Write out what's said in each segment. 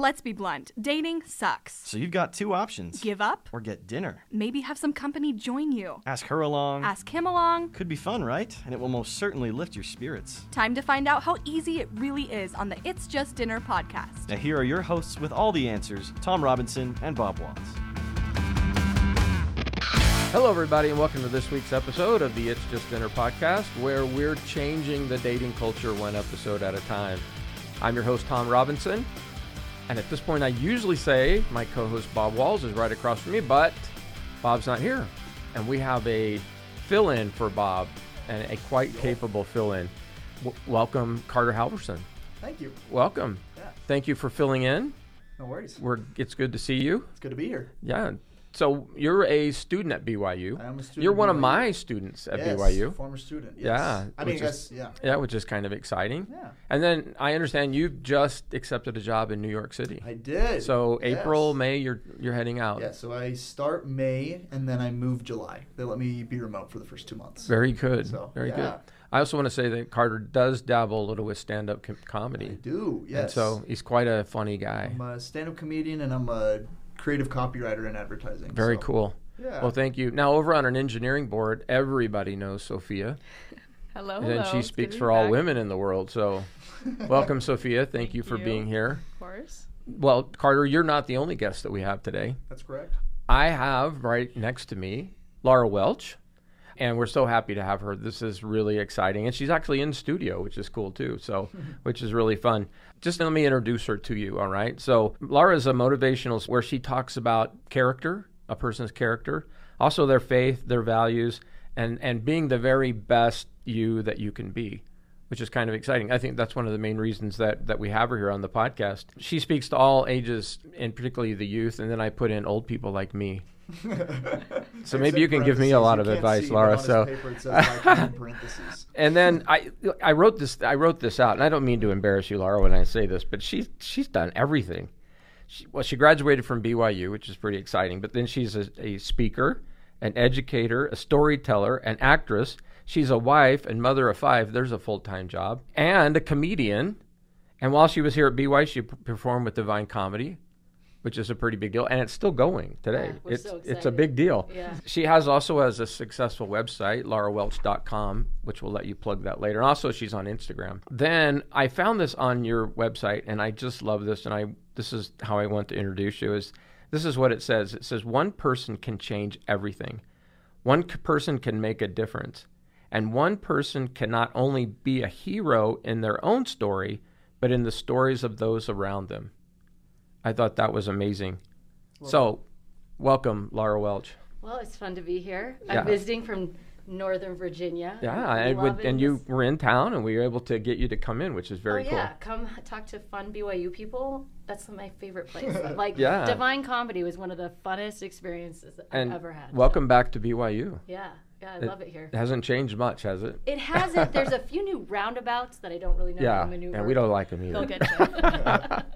Let's be blunt dating sucks. So you've got two options Give up? or get dinner. Maybe have some company join you. Ask her along. Ask him along. Could be fun, right? And it will most certainly lift your spirits. Time to find out how easy it really is on the It's Just Dinner podcast. Now, here are your hosts with all the answers Tom Robinson and Bob Watts. Hello, everybody, and welcome to this week's episode of the It's Just Dinner podcast, where we're changing the dating culture one episode at a time. I'm your host, Tom Robinson, and at this point, I usually say my co host Bob Watts is right across from me, but Bob's not here. And we have a fill in for Bob, and a quite capable fill in. W- welcome, Carter Halverson. Thank you. Welcome. Yeah. Thank you for filling in. No worries. We're, it's good to see you. It's good to be here. Yeah. So you're a student at BYU. I am a student You're one of my students at yes, BYU. Former student. Yes. Yeah, I mean, guess, yeah. Yeah, which is kind of exciting. Yeah. And then I understand you've just accepted a job in New York City. I did. So April, Yes. May, you're you're heading out. Yeah, so I start May and then I move July. They let me be remote for the first two months. Very good. So, Very yeah. good. I also want to say that Carter does dabble a little with stand-up com- I do, yes. And so he's quite a funny guy. I'm a stand up comedian and I'm a creative copywriter in advertising. Very so, cool. Yeah. Well, thank you. Now, over on an engineering board, everybody knows Sophia, Hello, and hello. she speaks for all back, women in the world. So, welcome, Sophia. Thank, Thank you for you. being here. Of course. Well, Carter, you're not the only guest that we have today. That's correct. I have right next to me Laura Welch, and we're so happy to have her. This is really exciting, and she's actually in studio, which is cool too. So, which is really fun. Just let me introduce her to you. All right. So, Laura is a motivational where she talks about character, a person's character, also their faith, their values, and and being the very best you that you can be which is kind of exciting. I think that's one of the main reasons that, that we have her here on the podcast. She speaks to all ages, and particularly the youth, and then I put in old people like me. So maybe you can give me a lot of advice, Laura, so- Paper, like. And then I I wrote this I wrote this out, and I don't mean to embarrass you, Laura, when I say this, but she's she's done everything. She, well, she graduated from BYU, which is pretty exciting. But then she's a, a speaker, an educator, a storyteller, an actress. She's a wife and mother of five. There's a full time job, and a comedian. And while she was here at BYU, she performed with Divine Comedy, which is a pretty big deal, and it's still going today. Yeah, it's so it's a big deal. Yeah. She has also has a successful website, laurawelch.com, which we'll let you plug that later. And also she's on Instagram. Then I found this on your website and I just love this and I this is how I want to introduce you is this is what it says. It says one person can change everything. One c- person can make a difference. And one person can not only be a hero in their own story, but in the stories of those around them. I thought that was amazing. so, welcome, Laura Welch. Well, it's fun to be here. Yeah. I'm visiting from Northern Virginia. Yeah, and, with, Loving and you were in town, and we were able to get you to come in, which is very oh, yeah. Come talk to fun BYU people. That's my favorite place. like, Yeah. Divine Comedy was one of the funnest experiences cool. I've ever had. welcome back to BYU. Yeah, yeah, I It- love it here. It hasn't changed much, has it? It hasn't. There's a few new roundabouts that I don't really know how to maneuver. and we don't like them They'll either.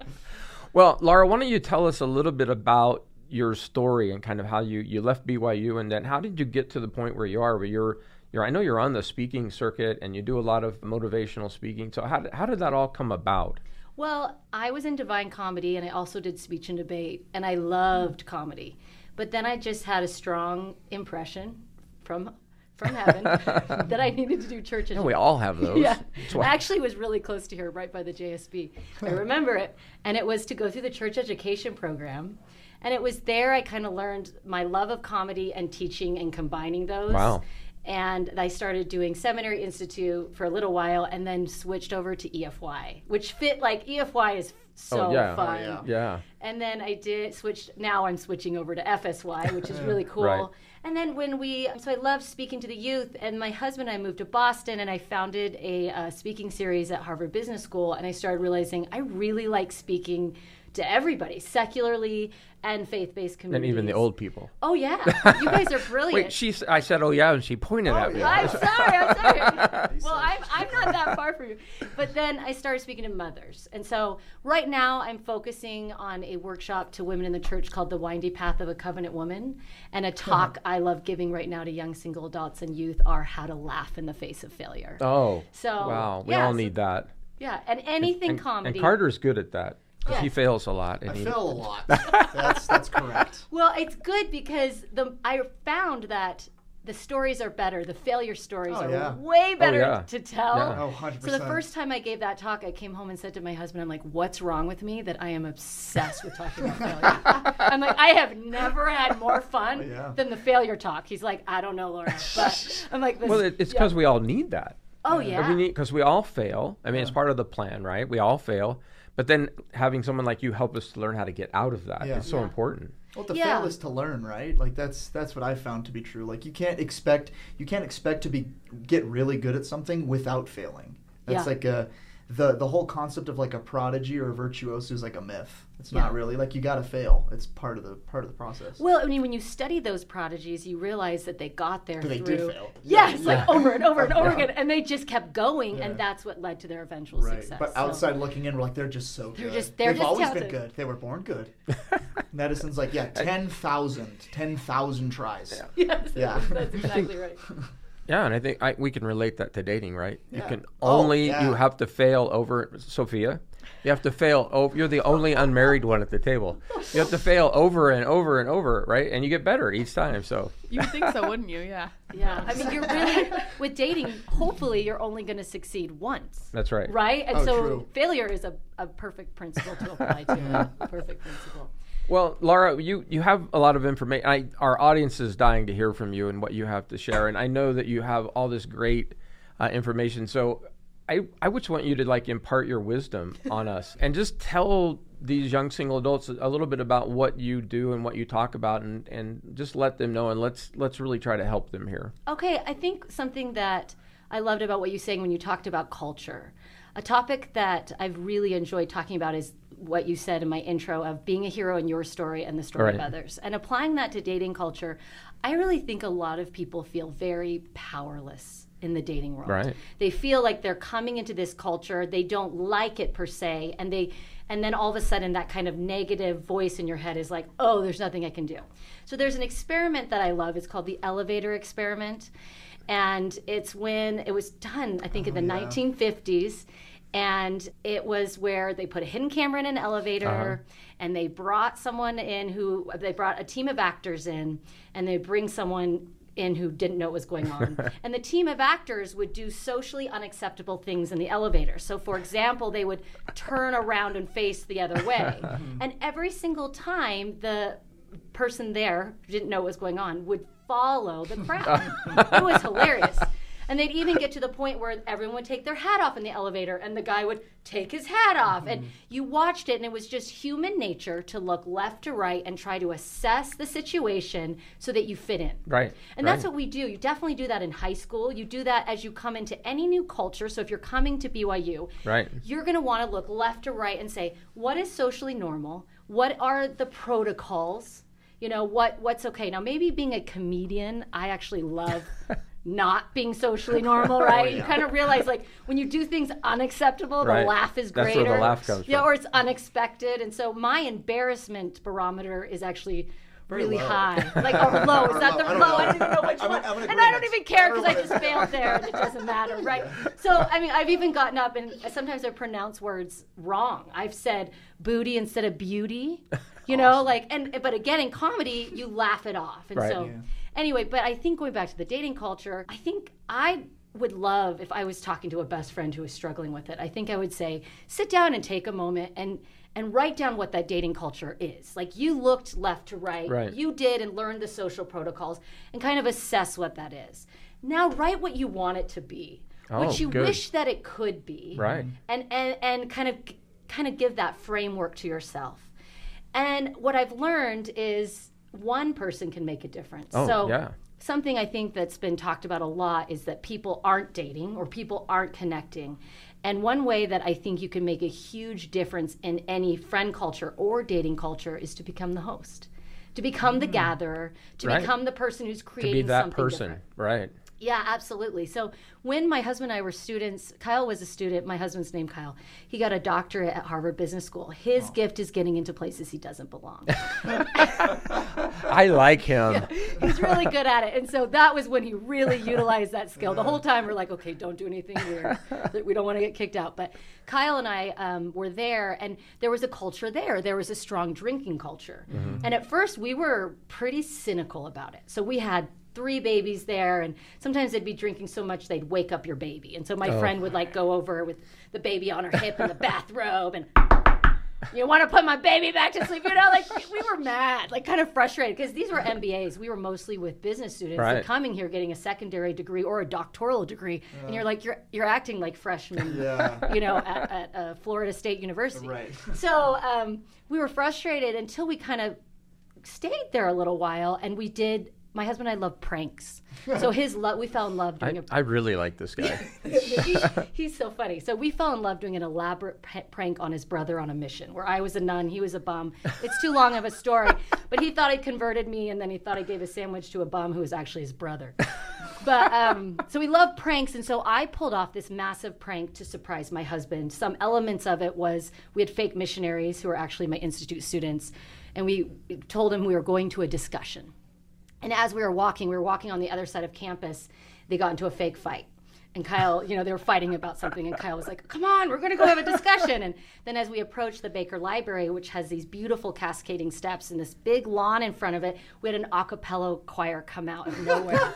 Well, Laura, why don't you tell us a little bit about your story and kind of how you, you left BYU, and then how did you get to the point where you are, where you're you're I know you're on the speaking circuit and you do a lot of motivational speaking. So how how did that all come about? Well, I was in Divine Comedy and I also did speech and debate, and I loved comedy. But then I just had a strong impression from from heaven that I needed to do church Yeah, we all have those. Yeah, That's I actually was really close to here, right by the JSB. I remember it, and it was to go through the church education program. And it was there I kind of learned my love of comedy and teaching and combining those. Wow. And I started doing Seminary Institute for a little while, and then switched over to EFY, which fit like EFY is oh, so Oh, yeah. fun. Oh, yeah. yeah. And then I did switch. Now I'm switching over to FSY, which is really cool. Right. And then when we, so I loved speaking to the youth. And my husband and I moved to Boston, and I founded a uh, speaking series at Harvard Business School. And I started realizing I really like speaking to everybody, secularly and faith-based communities, And even the old people. Oh yeah, you guys are brilliant. Wait, she. I said, "Oh yeah," and she pointed oh, at me. I'm sorry. I'm sorry. Well, I'm, I'm not that far from you. But then I started speaking to mothers. And so right now I'm focusing on a workshop to women in the church called The Windy Path of a Covenant Woman. And a talk I love giving right now to young single adults and youth are how to laugh in the face of failure. Oh. So, Wow. We yeah, all so- need that. Yeah. And anything and, comedy. And Carter's good at that. 'Cause He fails a lot. And I he, fail a lot. That's that's correct. Well, it's good because the I found that the stories are better. The failure stories Oh, are way oh, better yeah. to tell. Yeah. Oh, 100%. So the first time I gave that talk, I came home and said to my husband, "I'm like, what's wrong with me that I am obsessed with talking about failure? I'm like, I have never had more fun oh, Yeah. than the failure talk." He's like, "I don't know, Laura," but I'm like, this, well, it, it's yeah. because we all need that. oh yeah, We because we all fail. I mean, it's part of the plan, right? We all fail. But then having someone like you help us to learn how to get out of that Yeah. is so Yeah. important. Well, to Yeah. fail is to learn, right? Like that's that's what I found to be true. Like you can't expect you can't expect to be get really good at something without failing. That's Yeah. like a the the whole concept of like a prodigy or a virtuoso is like a myth. It's Yeah. not really like you got to fail. It's part of the part of the process. Well, I mean, when you study those prodigies, you realize that they got there But they through. did fail. Yes, Yeah. like over and over and over Yeah. again, and they just kept going, Yeah. and that's what led to their eventual Right. success. But So- outside looking in, we're like they're just so They're good. just- they're They've just always talented. been good. They were born good. Edison's like yeah, 10,000, 10,000 tries. yes, Yeah. that's exactly right. Yeah, and I think I, we can relate that to dating, right? You Yeah. can Oh, only yeah. you have to fail over Sophia. You have to fail over. You're the only unmarried one at the table. You have to fail over and over and over, right? And you get better each time. So You would think so, wouldn't you? Yeah. Yeah, I mean, you're really with dating. Hopefully, you're only going to succeed once, that's right. right? And Oh, so true. failure is a, a perfect principle to apply to. a perfect principle. Well, Laura, you, you have a lot of information. Our audience is dying to hear from you and what you have to share. And I know that you have all this great uh, information. So I, I just want you to like impart your wisdom on us and just tell these young single adults a little bit about what you do and what you talk about and, and just let them know and let's let's really try to help them here. Okay, I think something that I loved about what you saying when you talked about culture, a topic that I've really enjoyed talking about is what you said in my intro of being a hero in your story and the story of others. And applying that to dating culture, I really think a lot of people feel very powerless in the dating world. Right. They feel like they're coming into this culture, they don't like it per se, and they and then all of a sudden that kind of negative voice in your head is like, "Oh, there's nothing I can do." So there's an experiment that I love. It's called the elevator experiment. And it's when it was done, I think in the Oh, yeah. 1950s. And it was where they put a hidden camera in an elevator Uh-huh. and they brought someone in who, they brought a team of actors in and they bring someone in who didn't know what was going on. and the team of actors would do socially unacceptable things in the elevator. So, for example, they would turn around and face the other way. and every single time, the person there didn't know what was going on would follow the crowd. it was hilarious. And they'd even get to the point where everyone would take their hat off in the elevator and the guy would take his hat off. And mm-hmm. you watched it, and it was just human nature to look left to right and try to assess the situation so that you fit in. Right. And that's what we do. You definitely do that in high school. You do that as you come into any new culture. So if you're coming to BYU, Right. you're going to want to look left to right and say, what is socially normal? What are the protocols? You know, what what's okay. Now maybe being a comedian, I actually love not being socially normal, oh, right? You yeah. kind of realize like when you do things unacceptable, Right. the laugh is greater That's greater. where the laugh comes Yeah, from. or it's unexpected. And so my embarrassment barometer is actually really low. high. Like, or low. Is that the I low? know. I don't even know which I'm one. gonna- I'm and I don't next. even care because I just is. failed there and it doesn't matter, right? So, I mean, I've even gotten up and sometimes I pronounce words wrong. I've said booty instead of beauty, you know, like, and, but again, in comedy, you laugh it off. And Right. so, Yeah. anyway, but I think going back to the dating culture, I think I would love if I was talking to a best friend who was struggling with it. I think I would say, sit down and take a moment and and write down what that dating culture is. Like you looked left to right, Right. you did and learned the social protocols and kind of assess what that is. Now write what you want it to be, Oh, what you good. wish that it could be Right. and and and kind of kind of give that framework to yourself. And what I've learned is one person can make a difference. Oh, so yeah. something I think that's been talked about a lot is that people aren't dating or people aren't connecting. And one way that I think you can make a huge difference in any friend culture or dating culture is to become the host. To become the gatherer, to Mm. Right. become the person who's creating To be that person. different. Right. Yeah, absolutely. So when my husband and I were students, Kyle was a student. My husband's name Kyle. He got a doctorate at Harvard Business School. His gift is getting into places he doesn't belong. I like him. He's really good at it. And so that was when he really utilized that skill. The whole time we're like, okay, don't do anything weird. We don't want to get kicked out. But Kyle and I um, were there, and there was a culture there. There was a strong drinking culture. And at first, we were pretty cynical about it. So we had three babies there and sometimes they'd be drinking so much they'd wake up your baby and so my friend would like go over with the baby on her hip in the bathrobe and you want to put my baby back to sleep you know like we were mad like kind of frustrated because these were mbas we were mostly with business students Right. coming here getting a secondary degree or a doctoral degree and you're like you're you're acting like freshmen Yeah. you know at, at uh, florida state university Right. so um, we were frustrated until we kind of stayed there a little while and we did my husband and i love pranks so his love we fell in love doing I, a I really like this guy. he, he's so funny. So we fell in love doing an elaborate p- prank on his brother on a mission, where I was a nun, he was a bum. It's too long of a story, but he thought he converted me, and then he thought I gave a sandwich to a bum who was actually his brother. But um, so we love pranks, and so I pulled off this massive prank to surprise my husband. Some elements of it was we had fake missionaries who were actually my institute students, and we told him we were going to a discussion. And as we were walking, we were walking on the other side of campus. They got into a fake fight. And Kyle, you know, they were fighting about something, and Kyle was like, "Come on, we're going to go have a discussion." And then, as we approached the Baker Library, which has these beautiful cascading steps and this big lawn in front of it, we had an a cappella choir come out of nowhere,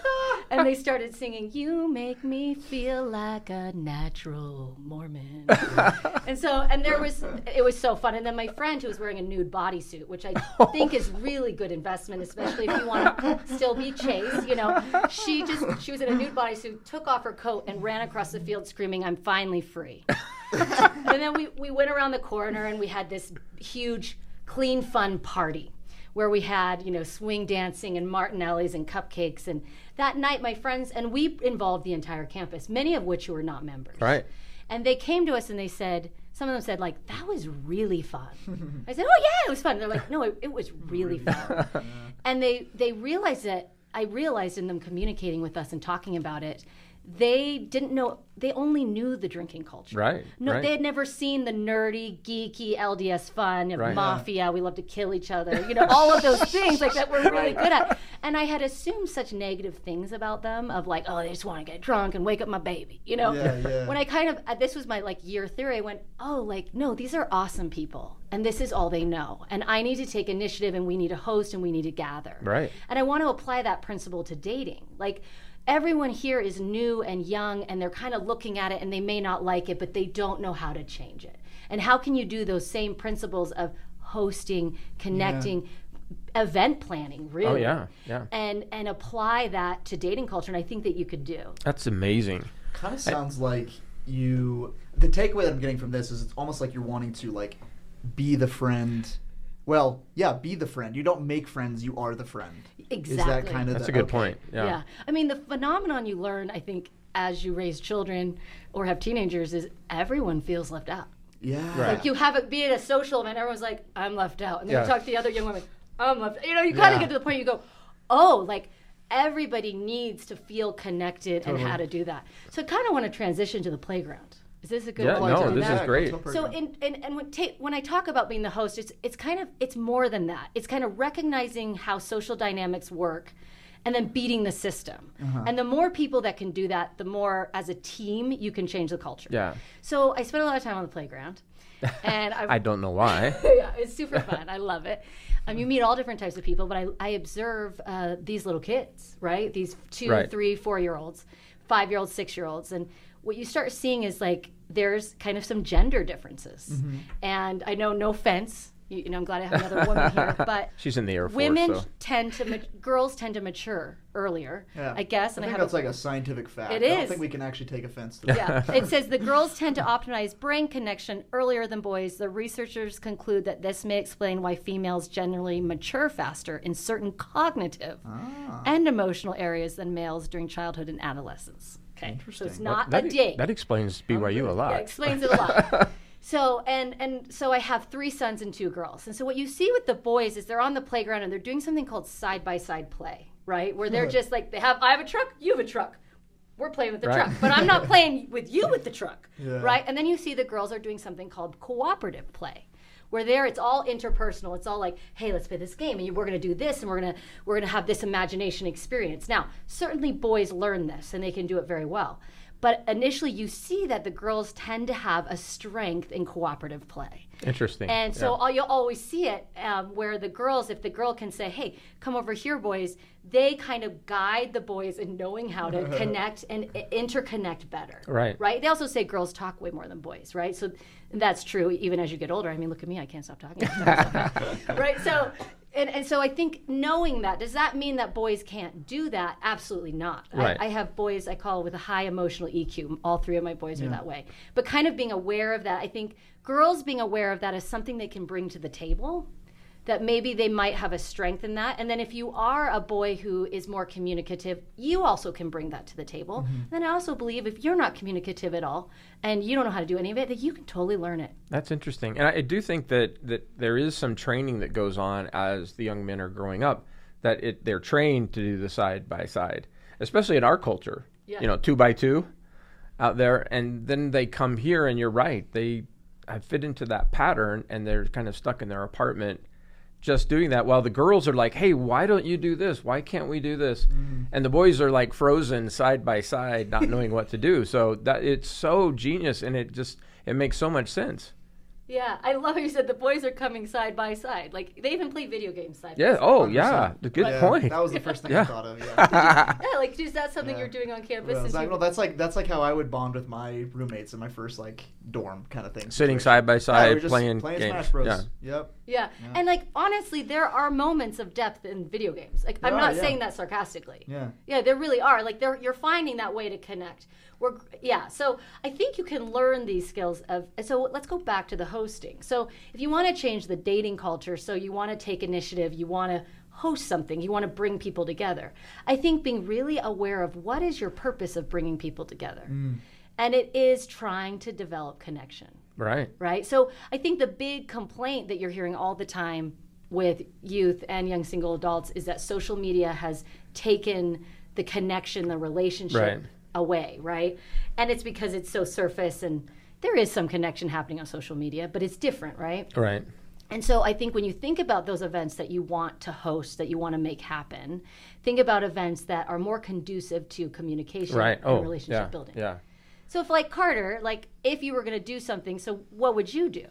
and they started singing, "You make me feel like a natural Mormon." and so, and there was, it was so fun. And then my friend who was wearing a nude bodysuit, which I think is really good investment, especially if you want to still be chaste. You know, she just she was in a nude bodysuit, took off her coat, and ran across the field screaming, "I'm finally free." and then we we went around the corner and we had this huge clean fun party where we had you know swing dancing and Martinelli's and cupcakes. And that night my friends and we involved the entire campus many of which were not members. Right. and they came to us and they said some of them said like that was really fun. I said oh yeah it was fun. They're like no it, it was really fun. And they they realized that i realized in them communicating with us and talking about it they didn't know they only knew the drinking culture Right, no right. they had never seen the nerdy geeky lds fun of Right. mafia we love to kill each other you know all of those things like that we're really good at and i had assumed such negative things about them of like oh they just want to get drunk and wake up my baby you know Yeah, yeah. when i kind of uh, this was my like year theory i went oh like no these are awesome people and this is all they know and i need to take initiative and we need to host and we need to gather Right. and I want to apply that principle to dating. Like everyone here is new and young and they're kind of looking at it and they may not like it, but they don't know how to change it. And how can you do those same principles of hosting, connecting, event planning, oh, really? Oh yeah, yeah. And and apply that to dating culture and I think that you could do. That's amazing. Kind of sounds like you. The takeaway that I'm getting from this is it's almost like you're wanting to like be the friend. Well, yeah, be the friend. You don't make friends; you are the friend. Is that Exactly. kind of That's the, a good okay. point. Yeah. Yeah. I mean, the phenomenon you learn, I think, as you raise children or have teenagers is everyone feels left out. Yeah. Right. Like you have it be at a social event, everyone's like, I'm left out. And then Yeah. you talk to the other young women, I'm left You know, you kind Yeah. of get to the point you go, oh, like everybody needs to feel connected and how to do that. So I kind of want to transition to the playground. Is this a good Yeah, point no, to do this that? is great. So in, and and when, ta- when I talk about being the host, it's it's kind of it's more than that. It's kind of recognizing how social dynamics work, and then beating the system. Uh-huh. And the more people that can do that, the more as a team you can change the culture. Yeah. So I spent a lot of time on the playground, and I, I don't know why. yeah, it's super fun. I love it. Um, you meet all different types of people, but I, I observe uh, these little kids, right? These two, Right. three, four year olds, five year olds, six year olds. And what you start seeing is like there's kind of some gender differences. Mm-hmm. And I know, no offense, you, you know, I'm glad I have another woman here, but She's in the Air Force. women so. tend to, ma- girls tend to mature earlier, Yeah. I guess. And I I, think have that's like a scientific fact. It is. I don't think we can actually take offense to that. yeah, it says the girls tend to optimize brain connection earlier than boys. The researchers conclude that this may explain why females generally mature faster in certain cognitive Ah. and emotional areas than males during childhood and adolescence. Okay, so it's not that, a e- date. that explains BYU a lot. Yeah, explains it a lot. So and and so I have three sons and two girls. And so what you see with the boys is they're on the playground and they're doing something called side by side play, right? Where they're just like they have I have a truck, you have a truck. we're playing with the Right. truck, but I'm not playing with you with the truck, Yeah. right? And then you see the girls are doing something called cooperative play. Where there, it's all interpersonal. It's all like, "Hey, let's play this game, and we're going to do this, and we're going to we're going to have this imagination experience." Now, certainly boys learn this, and they can do it very well. But initially, you see that the girls tend to have a strength in cooperative play. Interesting. And so Yeah. you'll always see it um, where the girls, if the girl can say, "Hey, come over here, boys," they kind of guide the boys in knowing how to connect and interconnect better. Right. Right. They also say girls talk way more than boys. Right. So that's true even as you get older. I mean, look at me. I can't stop talking. right. So. And, and so I think knowing that does that mean that boys can't do that? Absolutely not. Right. I, I have boys I call with a high emotional EQ. All three of my boys are that way. But kind of being aware of that, I think girls being aware of that is something they can bring to the table. That maybe they might have a strength in that. And then if you are a boy who is more communicative, you also can bring that to the table. Mm-hmm. Then I also believe if you're not communicative at all and you don't know how to do any of it, that you can totally learn it. That's interesting, and I, I do think that that there is some training that goes on as the young men are growing up. That it they're trained to do the side by side, especially in our culture. Yeah. You know, two by two, out there, and then they come here, and you're right, they have fit into that pattern, and they're kind of stuck in their apartment. Just doing that while the girls are like, "Hey, why don't you do this? Why can't we do this?" Mm-hmm. And the boys are like frozen side by side, not knowing what to do. So that it's so genius, and it just it makes so much sense. Yeah, I love how you said the boys are coming side by side. Like they even play video games side by Yeah. side. Oh, yeah. The good Yeah, point. That was the first thing Yeah. I thought of. Yeah. Yeah, like is that something Yeah. you're doing on campus? Well, since it's you- no, that's like that's like how I would bond with my roommates in my first like dorm kind of thing. Sitting side by side, we're playing playing games. Smash Bros. Yeah. Yep. Yeah. And like honestly, there are moments of depth in video games. Like I'm There not are, yeah. saying that sarcastically. Yeah. Yeah, there really are. Like there you're finding that way to connect. We're yeah, so I think you can learn these skills of so let's go back to the hosting. So if you want to change the dating culture, so you want to take initiative, you want to host something, you want to bring people together. I think being really aware of what is your purpose of bringing people together. Mm. And it is trying to develop connection Right. right? So I think the big complaint that you're hearing all the time with youth and young single adults is that social media has taken the connection, the relationship Right. away, right? And it's because it's so surface and there is some connection happening on social media, but it's different, right? Right. And so I think when you think about those events that you want to host, that you want to make happen, think about events that are more conducive to communication Right. and Oh, relationship yeah. building. Yeah. So if like Carter, like if you were going to do something, so what would you do?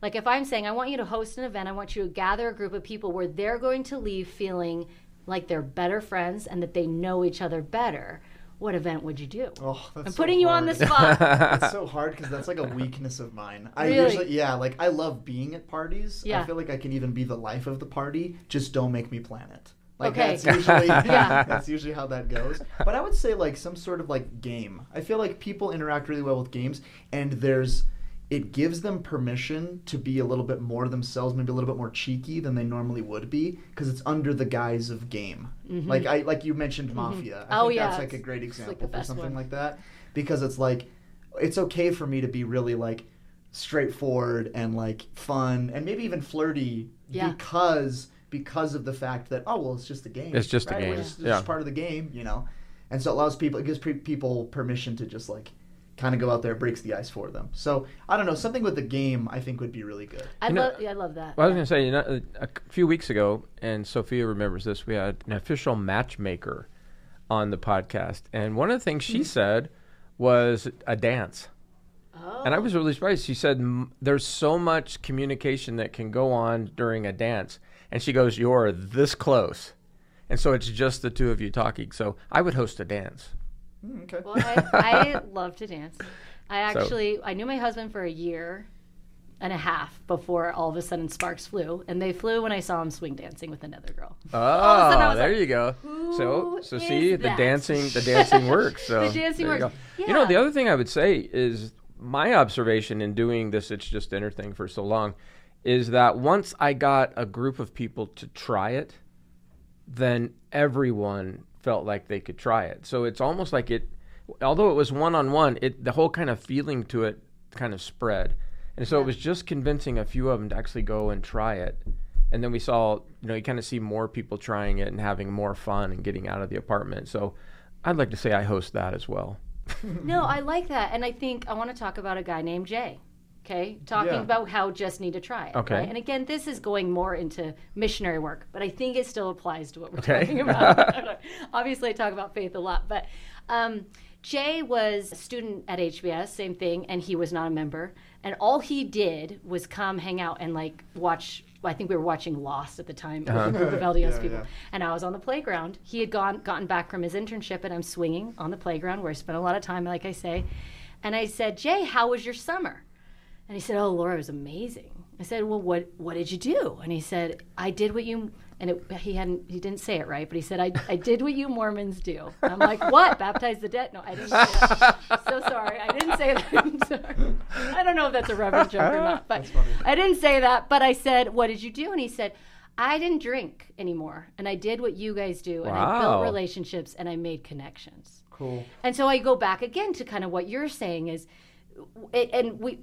Like if I'm saying I want you to host an event, I want you to gather a group of people where they're going to leave feeling like they're better friends and that they know each other better. What event would you do? Oh, that's I'm so putting you on the spot. it's so hard because that's like a weakness of mine. I Really? usually, yeah, like I love being at parties. Yeah. I feel like I can even be the life of the party. Just don't make me plan it. Like Okay. that's usually Yeah. that's usually how that goes. But I would say like some sort of like game. I feel like people interact really well with games, and there's it gives them permission to be a little bit more themselves, maybe a little bit more cheeky than they normally would be, because it's under the guise of game. Like I like you mentioned Mafia. I Oh, think yeah, that's like a great it's like example for something one. like that because it's like it's okay for me to be really like straightforward and like fun and maybe even flirty Yeah. because because of the fact that oh well it's just a game It's just a game, We're just, it's yeah. just part of the game you know and so it allows people it gives pre- people permission to just like kind of go out there breaks the ice for them so i don't know something with the game i think would be really good I You know- love, yeah, I love that. Well, I was going to say, you know, a, a few weeks ago, and Sophia remembers this, we had an official matchmaker on the podcast. And one of the things she mm-hmm. said was a dance. Oh. And I was really surprised. She said, "M- There's so much communication that can go on during a dance. And she goes, You're this close. And so it's just the two of you talking. So I would host a dance. Mm, okay Well, I, I love to dance. I So- actually I knew my husband for a year and a half before all of a sudden sparks flew, and they flew when I saw him swing dancing with another girl. Oh, of a sudden I was there like, you go. So, "Who so is see, the dancing, the dancing works. So The dancing there you works. You know, the other thing I would say is my observation in doing this "It's Just Dinner" thing for so long is that once I got a group of people to try it, then everyone felt like they could try it. So it's almost like it, although it was one on one, it the whole kind of feeling to it kind of spread, and so it was just convincing a few of them to actually go and try it. And then we saw, you know, you kind of see more people trying it and having more fun and getting out of the apartment. So I'd like to say I host that as well. No, I like that. And I think I want to talk about a guy named Jay. Okay. Talking Yeah. about how just need to try it. Okay. right? And again, this is going more into missionary work, but I think it still applies to what we're Okay. talking about. Obviously, I talk about faith a lot, but um, Jay was a student at HBS, same thing, and he was not a member. And all he did was come hang out and like watch. I think we were watching Lost at the time with a group of LDS Yeah, people. yeah. And I was on the playground. He had gone gotten back from his internship, and I'm swinging on the playground where I spent a lot of time, like I say. And I said, Jay, how was your summer? And he said, Oh, Laura, it was amazing. I said, Well, what what did you do? And he said, I did what you and it, he hadn't he didn't say it right, but he said, I, I did what you Mormons do. And I'm like, What? Baptize the dead? No, I didn't say that. so sorry. I didn't say that. I'm sorry. I don't know if that's a reverend joke or not, but I didn't say that. But I said, What did you do? And he said, I didn't drink anymore, and I did what you guys do, and I built relationships and I made connections. Cool. And so I go back again to kind of what you're saying is, and we,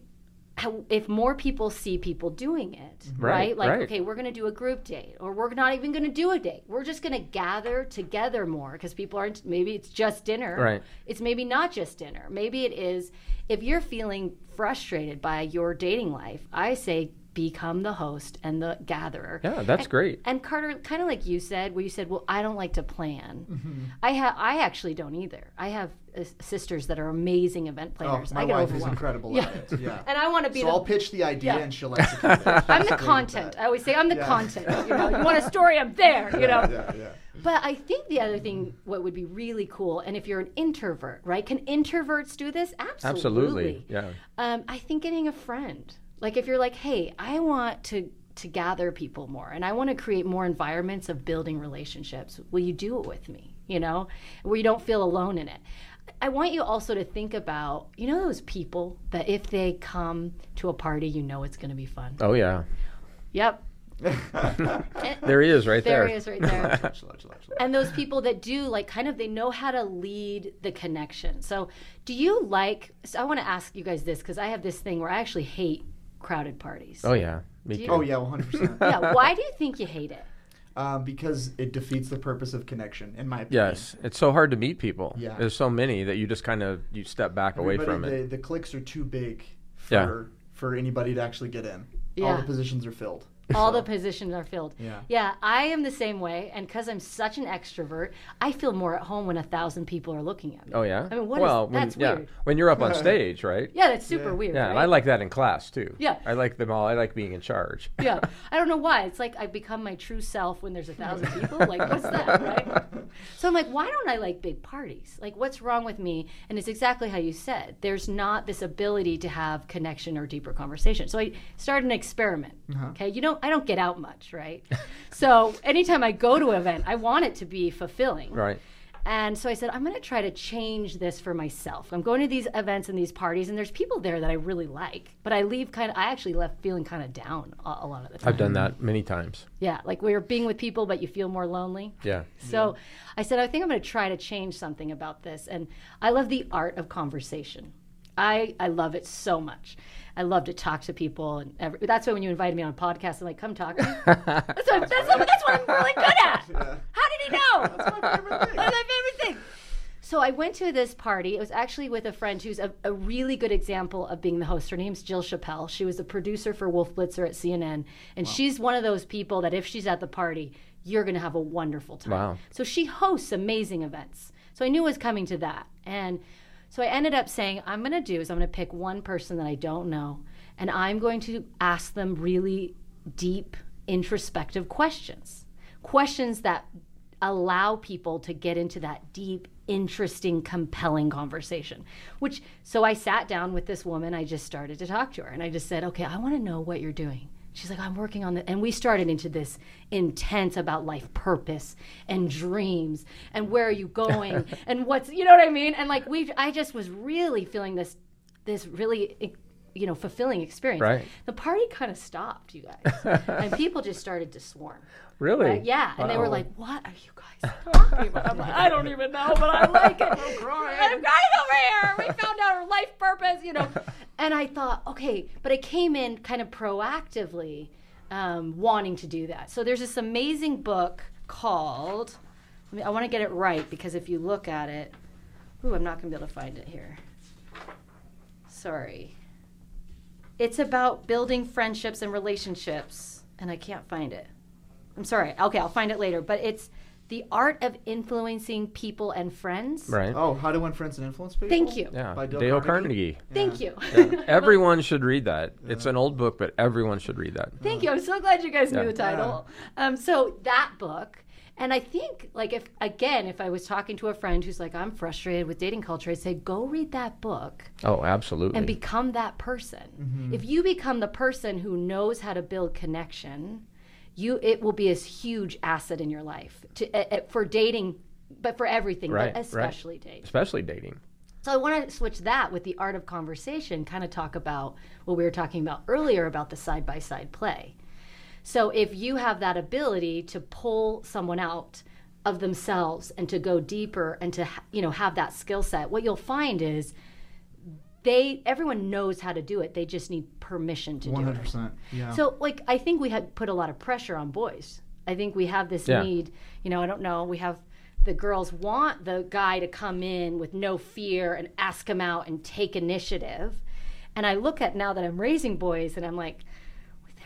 if more people see people doing it, mm-hmm. right? Right, Like, right. okay, we're going to do a group date, or we're not even going to do a date. We're just going to gather together more because people aren't. Maybe it's just dinner. Right. It's maybe not just dinner. Maybe it is. If you're feeling frustrated by your dating life, I say become the host and the gatherer. Yeah, that's And- great. And Carter, kind of like you said, where you said, "Well, I don't like to plan." Mm-hmm. I have, I actually don't either. I have uh, sisters that are amazing event Oh, planners. my I wife is incredible Yeah. at it. Yeah. And I want to be so the. I'll pitch the idea Yeah. and she'll execute it. I'm the content. I always say I'm the Yeah. content. You know, you want a story, I'm there. You know. Yeah, yeah. But I think the other thing, what would be really cool, and if you're an introvert, right? Can introverts do this? Absolutely. Absolutely. Yeah. Um, I think getting a friend. Like if you're like, hey, I want to to gather people more, and I want to create more environments of building relationships. Will you do it with me? You know, where you don't feel alone in it. I want you also to think about, you know, those people that if they come to a party, you know it's going to be fun. Oh yeah. Yep. There he is right There there. he is right there. And those people that do like kind of they know how to lead the connection so do you like so i want to ask you guys this because i have this thing where i actually hate crowded parties Oh yeah. Me too. Oh yeah, 100. percent yeah why do you think you hate it Um, because it defeats the purpose of connection, in my opinion. Yes, it's so hard to meet people. Yeah. There's so many that you just kind of you step back away Everybody- from it. the, The clicks are too big for Yeah. for anybody to actually get in. Yeah. All the positions are filled. All the positions are filled Yeah. yeah i am the same way and because i'm such an extrovert i feel more at home when a thousand people are looking at me Oh yeah. I mean, what is- well, when, that's yeah, weird. when you're up on stage, right? yeah that's super Yeah. weird Yeah, right? and I like that in class too. Yeah. I like them all. I like being in charge. yeah i don't know why it's like i become my true self when there's a thousand people like what's that right so i'm like why don't i like big parties like what's wrong with me and it's exactly how you said there's not this ability to have connection or deeper conversation so i started an experiment uh-huh. okay you don't i don't get out much right so anytime i go to an event i want it to be fulfilling Right. and so I said, I'm going to try to change this for myself. I'm going to these events and these parties, and there's people there that I really like, but I leave kind of, I actually left feeling kind of down a, a lot of the time. I've done that many times. Yeah, like we're being with people, but you feel more lonely. Yeah. So I said, I think I'm going to try to change something about this. And I love the art of conversation. I, I love it so much. I love to talk to people, and every, that's why when you invited me on a podcast, I'm like, "Come talk that's, what, that's, what, that's what I'm really good at. How did he know? That's my favorite thing. That's my favorite thing. So I went to this party. It was actually with a friend who's a, a really good example of being the host. Her name's Jill Chappelle. She was a producer for Wolf Blitzer at CNN, and she's one of those people that if she's at the party, you're going to have a wonderful time. Wow. So she hosts amazing events. So I knew it was coming to that, and so I ended up saying, I'm going to do is I'm going to pick one person that I don't know, and I'm going to ask them really deep, introspective questions. Questions that allow people to get into that deep, interesting, compelling conversation. Which, so I sat down with this woman, I just started to talk to her, and I just said, Okay, I want to know what you're doing. She's like, I'm working on it. And we started into this intense about life purpose and dreams and where are you going and what's, you know what I mean? And like, we, I just was really feeling this, this really, you know, fulfilling experience. Right. The party kind of stopped, you guys. and people just started to swarm. Really? Right? Yeah, and they were like, "What are you guys talking about?" I'm like, "I don't even know, but I like it. I'm crying. over here. We found out our life purpose, you know." And I thought, okay, but I came in kind of proactively, um, wanting to do that. So there's this amazing book called I, mean, I want to get it right because if you look at it, ooh, I'm not going to be able to find it here. Sorry. It's about building friendships and relationships, and I can't find it. I'm sorry. Okay, I'll find it later. But it's the art of influencing people and friends. Right. Oh, how to win friends and influence people. Thank you. Yeah. By Dale Dale, Carnegie? Carnegie. Thank you. Everyone should read that. It's an old book, but everyone should read that. Thank you. I'm so glad you guys Yeah. knew the title. Um, so that book, and I think, like, if again, if I was talking to a friend who's like, I'm frustrated with dating culture, I'd say, go read that book Oh, absolutely. and become that person. If you become the person who knows how to build connection, you it will be a huge asset in your life to uh, for dating, but for everything, Right, but right. especially dating. Especially dating. So I want to switch that with the art of conversation, kind of talk about what we were talking about earlier about the side by side play. So if you have that ability to pull someone out of themselves and to go deeper and to you know have that skill set, what you'll find is they everyone knows how to do it. They just need permission to One do hundred it. percent. Yeah. So, like, I think we had put a lot of pressure on boys. I think we have this Yeah. need, you know, I don't know, we have the girls want the guy to come in with no fear and ask him out and take initiative. And I look at now that I'm raising boys and I'm like,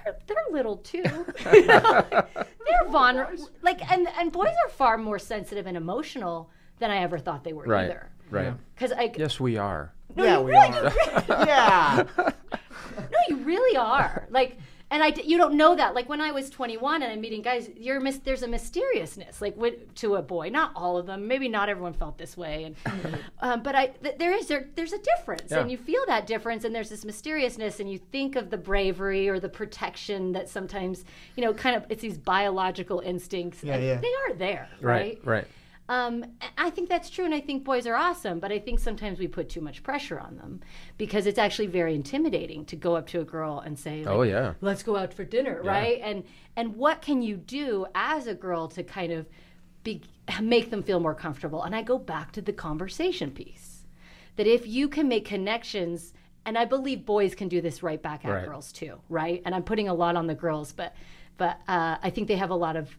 they're, they're little too. They're vulnerable. Like, and, and boys are far more sensitive and emotional than I ever thought they were Right. either. Right. Because I, Yes, we are. no, yeah, you we really, are. yeah. no, you really are. Like, and I, d- you don't know that. Like when I was 21 and I'm meeting guys, you're mis- there's a mysteriousness like with, to a boy. Not all of them. Maybe not everyone felt this way. And um, but I, th- there is there, there's a difference, Yeah. and you feel that difference, and there's this mysteriousness, and you think of the bravery or the protection that sometimes you know, kind of it's these biological instincts. Yeah, and yeah. They are there, Right. right? Right. Um, I think that's true, and I think boys are awesome, but I think sometimes we put too much pressure on them because it's actually very intimidating to go up to a girl and say, like, Oh, yeah. let's go out for dinner, right?" And and what can you do as a girl to kind of be, make them feel more comfortable? And I go back to the conversation piece that if you can make connections and i believe boys can do this right back at Right. girls too right and i'm putting a lot on the girls but but uh, i think they have a lot of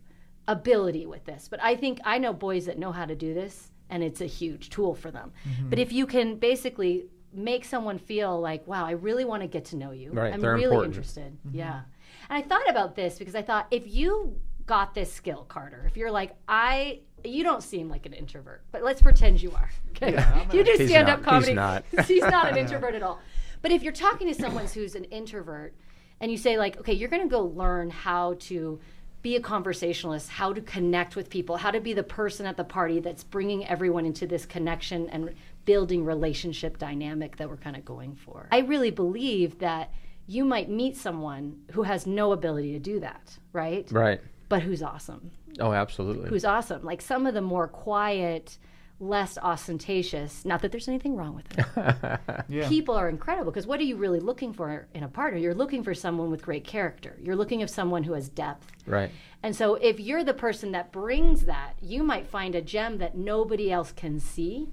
ability with this. But i think i know boys that know how to do this and it's a huge tool for them. Mm-hmm. but if you can basically make someone feel like wow i really want to get to know you. Right, i'm really important. interested. Yeah. And i thought about this because i thought if you got this skill carter if you're like i you don't seem like an introvert but let's pretend you are. Okay. Yeah, you do stand up comedy He's not. he's not an introvert at all. But if you're talking to someone who's an introvert and you say like, okay, you're going to go learn how to be a conversationalist, how to connect with people, how to be the person at the party that's bringing everyone into this connection and building relationship dynamic that we're kind of going for. I really believe that you might meet someone who has no ability to do that, right? Right. But who's awesome Oh, absolutely. who's awesome. Like some of the more quiet, less ostentatious, not that there's anything wrong with it. Yeah. People are incredible because what are you really looking for in a partner? You're looking for someone with great character. You're looking for someone who has depth. right. And so if you're the person that brings that, you might find a gem that nobody else can see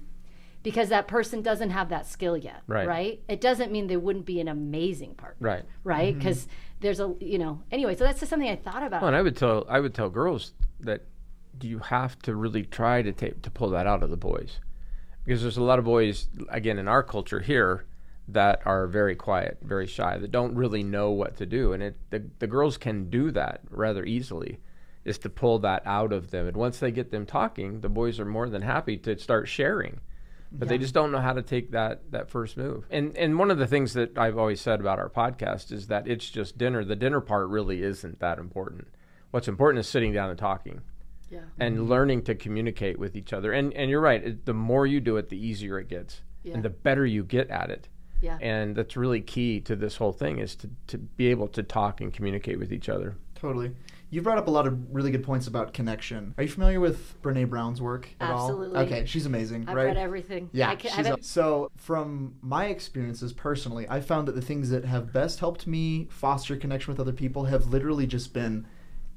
because that person doesn't have that skill yet, Right. right? It doesn't mean they wouldn't be an amazing partner, Right. right? Mm-hmm. Because there's a, you know, anyway, so that's just something I thought about. Well, and I would tell I would tell girls that you have to really try to take to pull that out of the boys, because there's a lot of boys again in our culture here that are very quiet, very shy, that don't really know what to do, and it the the girls can do that rather easily, is to pull that out of them, and once they get them talking, the boys are more than happy to start sharing. But they just don't know how to take that that first move. And and one of the things that I've always said about our podcast is that it's just dinner. The dinner part really isn't that important. What's important is sitting down and talking yeah. and mm-hmm. learning to communicate with each other. And and you're right. It, the more you do it, the easier it gets, Yeah. and the better you get at it. Yeah. And that's really key to this whole thing is to, to be able to talk and communicate with each other. Totally. You've brought up a lot of really good points about connection. Are you familiar with Brene Brown's work at all? Absolutely. all? Okay, she's amazing, I've right? read everything. Yeah, I can, she's I've a- so from my experiences personally, I found that the things that have best helped me foster connection with other people have literally just been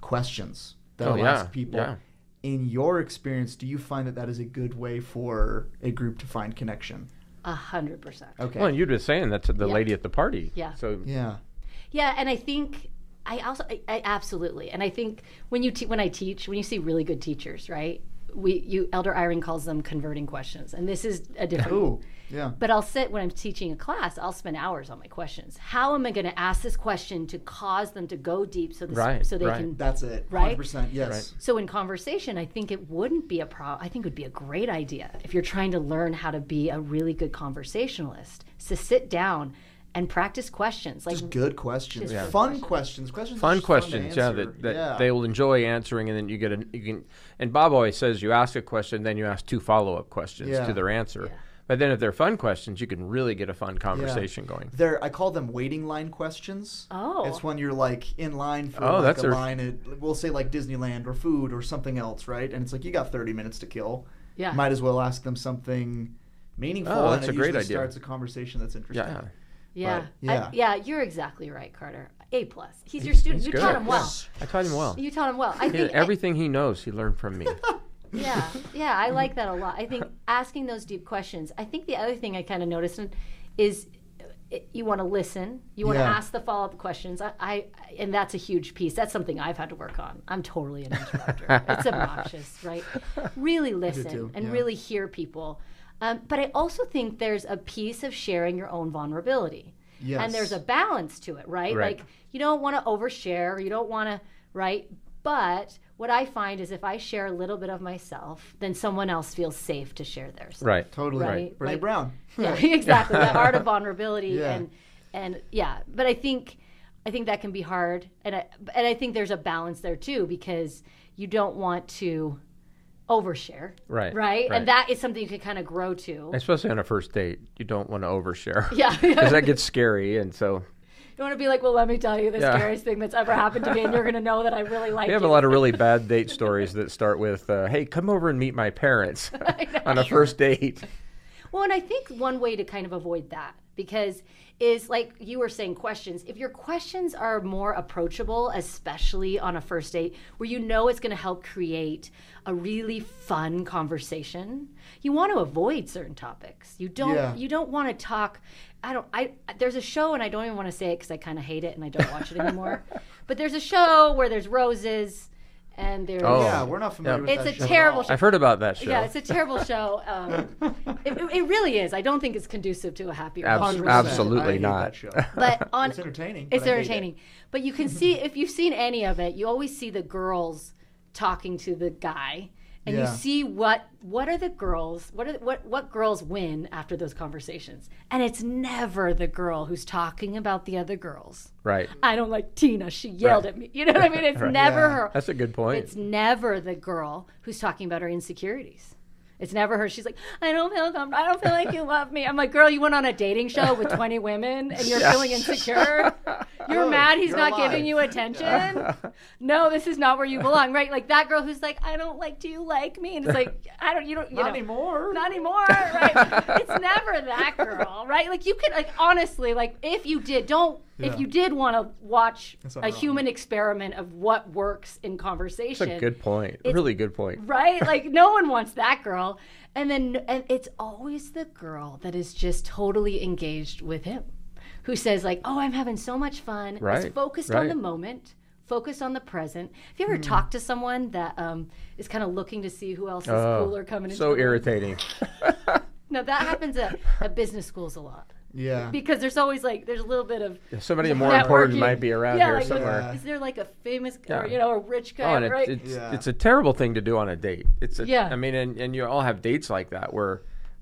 questions that Oh, I'll yeah, ask people. yeah. In your experience, do you find that that is a good way for a group to find connection? A hundred percent. Okay. Well, and you were just saying that's the Yeah. lady at the party. Yeah. So yeah. Yeah, and I think I also I, I absolutely, and I think when you te- when I teach, when you see really good teachers, right? we you Elder Eyring calls them converting questions, and this is a different. Ooh, yeah. But I'll sit when I'm teaching a class. I'll spend hours on my questions. How am I going to ask this question to cause them to go deep, so this, Right, so they right. can That's it. Right? 100%. Yes. so in conversation, I think it wouldn't be a pro. I think it would be a great idea if you're trying to learn how to be a really good conversationalist is to sit down and practice questions. Like Just good questions. Just good Fun questions. questions. Questions. that are fun questions, to yeah, that, that yeah. they will enjoy answering, and then you get a you can. And Bob always says you ask a question, then you ask two follow up questions Yeah. to their answer. But then if they're fun questions, you can really get a fun conversation going. They're, I call them waiting line questions. Oh. It's when you're like in line for Oh, like that's a a- line at, we'll say like Disneyland or food or something else, right? And it's like you got 30 minutes to kill. Yeah. Might as well ask them something meaningful. Oh, and that's it a great usually idea. starts a conversation that's interesting. Yeah. yeah, But, I- yeah. yeah, you're exactly right, Carter. A plus. He's your student. He's You good. taught him well. I taught him well. You taught him well. I He- think everything he knows, he learned from me. yeah yeah i like that a lot. I think asking those deep questions. I think the other thing i kind of noticed is uh, you want to listen. You want to Yeah. ask the follow-up questions. I, I and that's a huge piece. That's something i've had to work on. I'm totally an interrupter it's obnoxious right? Really listen and yeah. really hear people. Um, but i also think there's a piece of sharing your own vulnerability. Yes. and there's a balance to it right, Right. like you don't want to overshare. You don't want to right but what i find is if i share a little bit of myself then someone else feels safe to share theirs right. Totally. Right. Brene Like- Brown. yeah exactly the art of vulnerability Yeah. and and yeah but i think i think that can be hard and i and i think there's a balance there too because you don't want to overshare Right, right, right. and that is something you can kind of grow to Especially on a first date, you don't want to overshare. yeah Because that gets scary, and so You want to be like, well, let me tell you the Yeah. scariest thing that's ever happened to me, and you're going to know that I really like it. we have you. a lot of really bad date stories that start with, uh, "Hey, come over and meet my parents" on a first date. Well, and I think one way to kind of avoid that because is like you were saying questions. If your questions are more approachable, especially on a first date where you know it's going to help create a really fun conversation, you want to avoid certain topics. You don't Yeah. you don't want to talk I don't I there's a show and I don't even want to say it cuz I kind of hate it and I don't watch it anymore. but there's a show where there's roses and there's Oh. Yeah, we're not familiar Yeah. with It's that a show at terrible show. I've heard about that show. Yeah, it's a terrible show. Um, it, it really is. I don't think it's conducive to a happy Abs- relationship. 100%. absolutely I hate not. That show. But on it's entertaining. it's but I hate it. entertaining. But you can see if you've seen any of it, you always see the girls talking to the guy, and you see what what are the girls what are what what girls win after those conversations, and it's never the girl who's talking about the other girls. right. I don't like Tina. She yelled Right. at me. You know what I mean? It's never Yeah. her. That's a good point. It's never the girl who's talking about her insecurities. It's never her. She's like, I don't feel comfortable. I don't feel like you love me. I'm like, girl, you went on a dating show with 20 women and you're feeling insecure. You're Good. mad he's You're not alive. giving you attention. no, this is not where you belong, right? Like that girl who's like, I don't like. Do you like me? And it's like, I don't. You don't. You Not know, anymore. Not anymore, right? it's never that girl, right? Like you could, like honestly, like if you did, don't. Yeah. If you did want to watch a human experiment of what works in That's conversation, a good point. Really good point. right? Like no one wants that girl. And then and it's always the girl that is just totally engaged with him. Who says like, "Oh, I'm having so much fun. Is Right, focused on the moment, focused on the present." Have you ever Hmm. talked to someone that um, is kind of looking to see who else is Oh, cooler coming into so the irritating. No, that happens at, at business schools a lot. Yeah. Because there's always like there's a little bit of Somebody more networking. important might be around yeah, here like, somewhere. Yeah. Is there like a famous Yeah. or you know a rich oh, guy, Oh, and right? it's Yeah. it's a terrible thing to do on a date. It's a, Yeah. I mean, and, and you all have dates like that where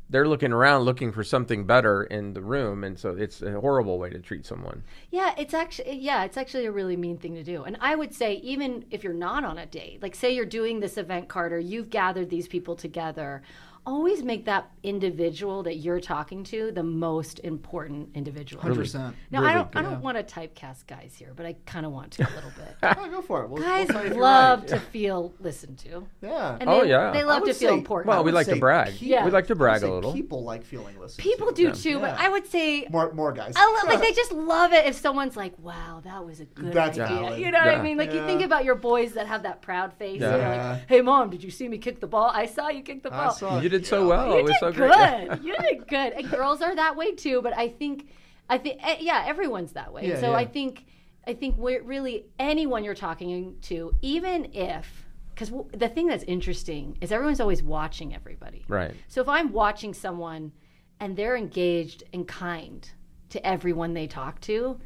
they're looking around looking for something better in the room, and so it's a horrible way to treat someone. Yeah, it's actually yeah, it's actually a really mean thing to do. And I would say even if you're not on a date, like say you're doing this event, Carter, you've gathered these people together. Always make that individual that you're talking to the most important individual. Hundred percent. Now I don't I don't want to typecast guys here, but I kind of want to a little bit. Oh, go for it. We'll, guys we'll tell you if you're love right. to feel listened to. Yeah. And Oh, they, yeah. they love would to feel say- important. Well, we like to say brag. Yeah. We like to brag a little. People like feeling listened People to. do too, but Yeah. I would say More, more guys. I love, like they just love it if someone's like, "Wow, that was a good That's idea." valid. You know what I mean? Like you think about your boys that have that proud face. Yeah. You like, "Hey, mom, did you see me kick the ball? I saw you kick the I ball." Saw You did so well. You it was did so good. great. you did good. And girls are that way too. But I think, I think, eh, yeah, everyone's that way. Yeah, so yeah. I think, I think we're really anyone you're talking to, even if because w- the thing that's interesting is everyone's always watching everybody. Right. So if I'm watching someone and they're engaged and kind to everyone they talk to,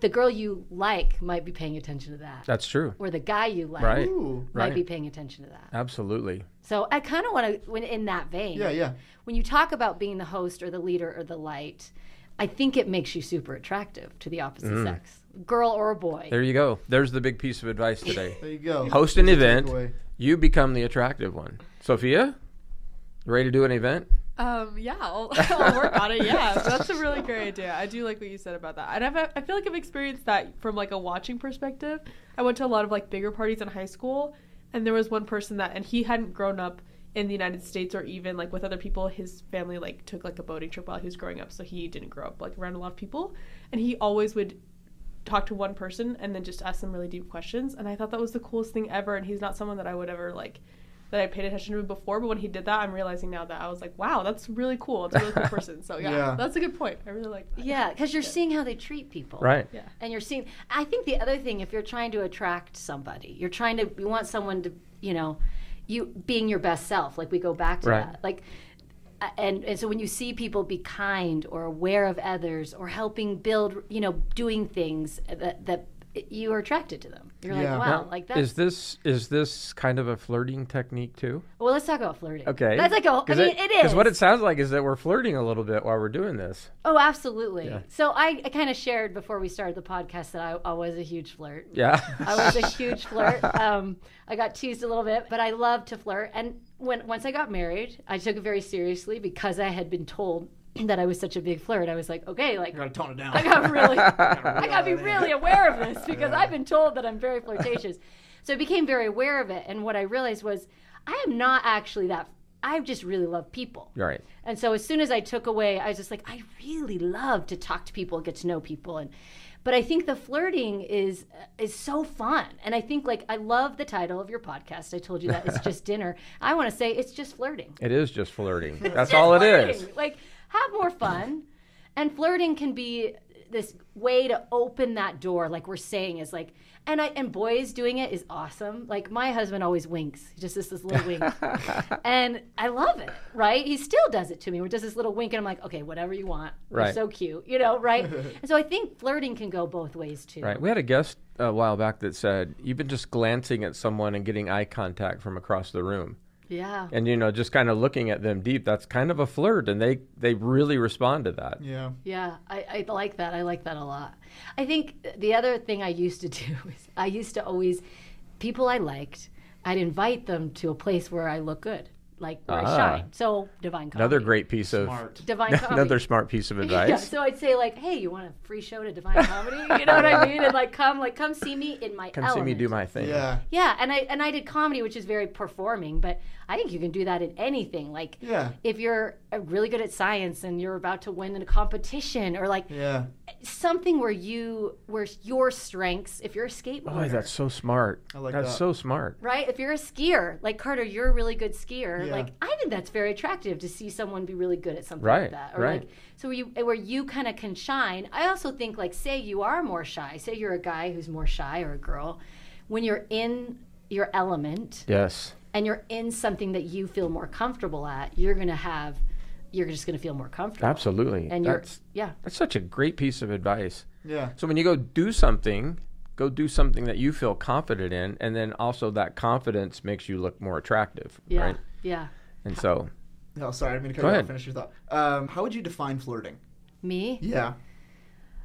the girl you like might be paying attention to that. That's true. or the guy you like Right. Ooh. might Right. be paying attention to that. Absolutely. So I kind of want to, when in that vein, Yeah, yeah. when you talk about being the host or the leader or the light, I think it makes you super attractive to the opposite Mm. sex, girl or boy. There you go. There's the big piece of advice today. There you go. Host an event. You become the attractive one. Sophia, ready to do an event? Um, yeah, I'll, I'll work on it. Yeah, that's a really great idea. I do like what you said about that, and I've, I feel like I've experienced that from like a watching perspective. I went to a lot of like bigger parties in high school, and there was one person that, and he hadn't grown up in the United States or even like with other people. His family like took like a boating trip while he was growing up, so he didn't grow up like around a lot of people, and he always would talk to one person and then just ask them really deep questions, and I thought that was the coolest thing ever. And he's not someone that I would ever like that I paid attention to before, but when he did that, I'm realizing now that I was like, wow, that's really cool. It's a really cool person. So yeah, Yeah. that's a good point. I really like that. yeah, because you're seeing how they treat people. Right. Yeah. And you're seeing, I think the other thing, if you're trying to attract somebody, you're trying to, you want someone to, you know, you being your best self. Like we go back to Right. that. Like, and, and so when you see people be kind or aware of others or helping build, you know, doing things that, that you are attracted to them. You're Yeah. like, wow, Now, like that's. this is this kind of a flirting technique too? well, let's talk about flirting. Okay. That's like a, I mean, it is. Because what it sounds like is that we're flirting a little bit while we're doing this. Oh, absolutely. Yeah. So I, I kind of shared before we started the podcast that I, I was a huge flirt. Yeah. I was a huge flirt. Um, I got teased a little bit, but I love to flirt. And when once I got married, I took it very seriously because I had been told that I was such a big flirt. I was like, okay, like You gotta tone it down. I got really, I got to be really aware of this because I've been told that I'm very flirtatious. So I became very aware of it, and what I realized was I am not actually that. I just really love people. right. And so as soon as I took away, I was just like, I really love to talk to people, get to know people, and but I think the flirting is is so fun, and I think like I love the title of your podcast. I told you that it's just dinner. I want to say it's just flirting. It is just flirting. That's Just all it is. Like have more fun, and flirting can be this way to open that door. Like we're saying is like. And I and boys doing it is awesome. Like my husband always winks, He just does this little wink, and I love it. Right? He still does it to me. Where he does this little wink, and I'm like, okay, whatever you want. You're Right. so cute, you know, right? and so I think flirting can go both ways too. Right. We had a guest a while back that said even just glancing at someone and getting eye contact from across the room, Yeah. and you know, just kind of looking at them deep. That's kind of a flirt, and they they really respond to that. Yeah. Yeah, I, I like that. I like that a lot. I think the other thing I used to do is I used to always, people I liked, I'd invite them to a place where I look good, like where I Ah. shine. So divine comedy. Another great piece Smart. divine of comedy. another smart piece of advice. Yeah, so I'd say like, hey, you want a free show to Divine Comedy? You know what I mean? And like, come, like, come see me in my Come element. see me do my thing. Yeah. Yeah, and I and I did comedy, which is very performing, but I think you can do that in anything. Like, Yeah. if you're uh, really good at science and you're about to win in a competition, or like Yeah. Something where you where your strengths, if you're a skateboarder, Oh, that's so smart. I like that's that. so smart. right? If you're a skier, like Carter, you're a really good skier. Yeah. Like I think that's very attractive to see someone be really good at something Right, like that, or right. like so where you where you kind of can shine. I also think like say you are more shy, say you're a guy who's more shy or a girl, when you're in your element Yes. and you're in something that you feel more comfortable at, you're gonna have, you're just gonna feel more comfortable. Absolutely. And you're that's yeah. that's such a great piece of advice. Yeah. So when you go do something, go do something that you feel confident in, and then also that confidence makes you look more attractive, Yeah, right? yeah. And so, No, sorry, I'm gonna cut Go you ahead. off. Finish your thought. Um, how would you define flirting? Me? Yeah.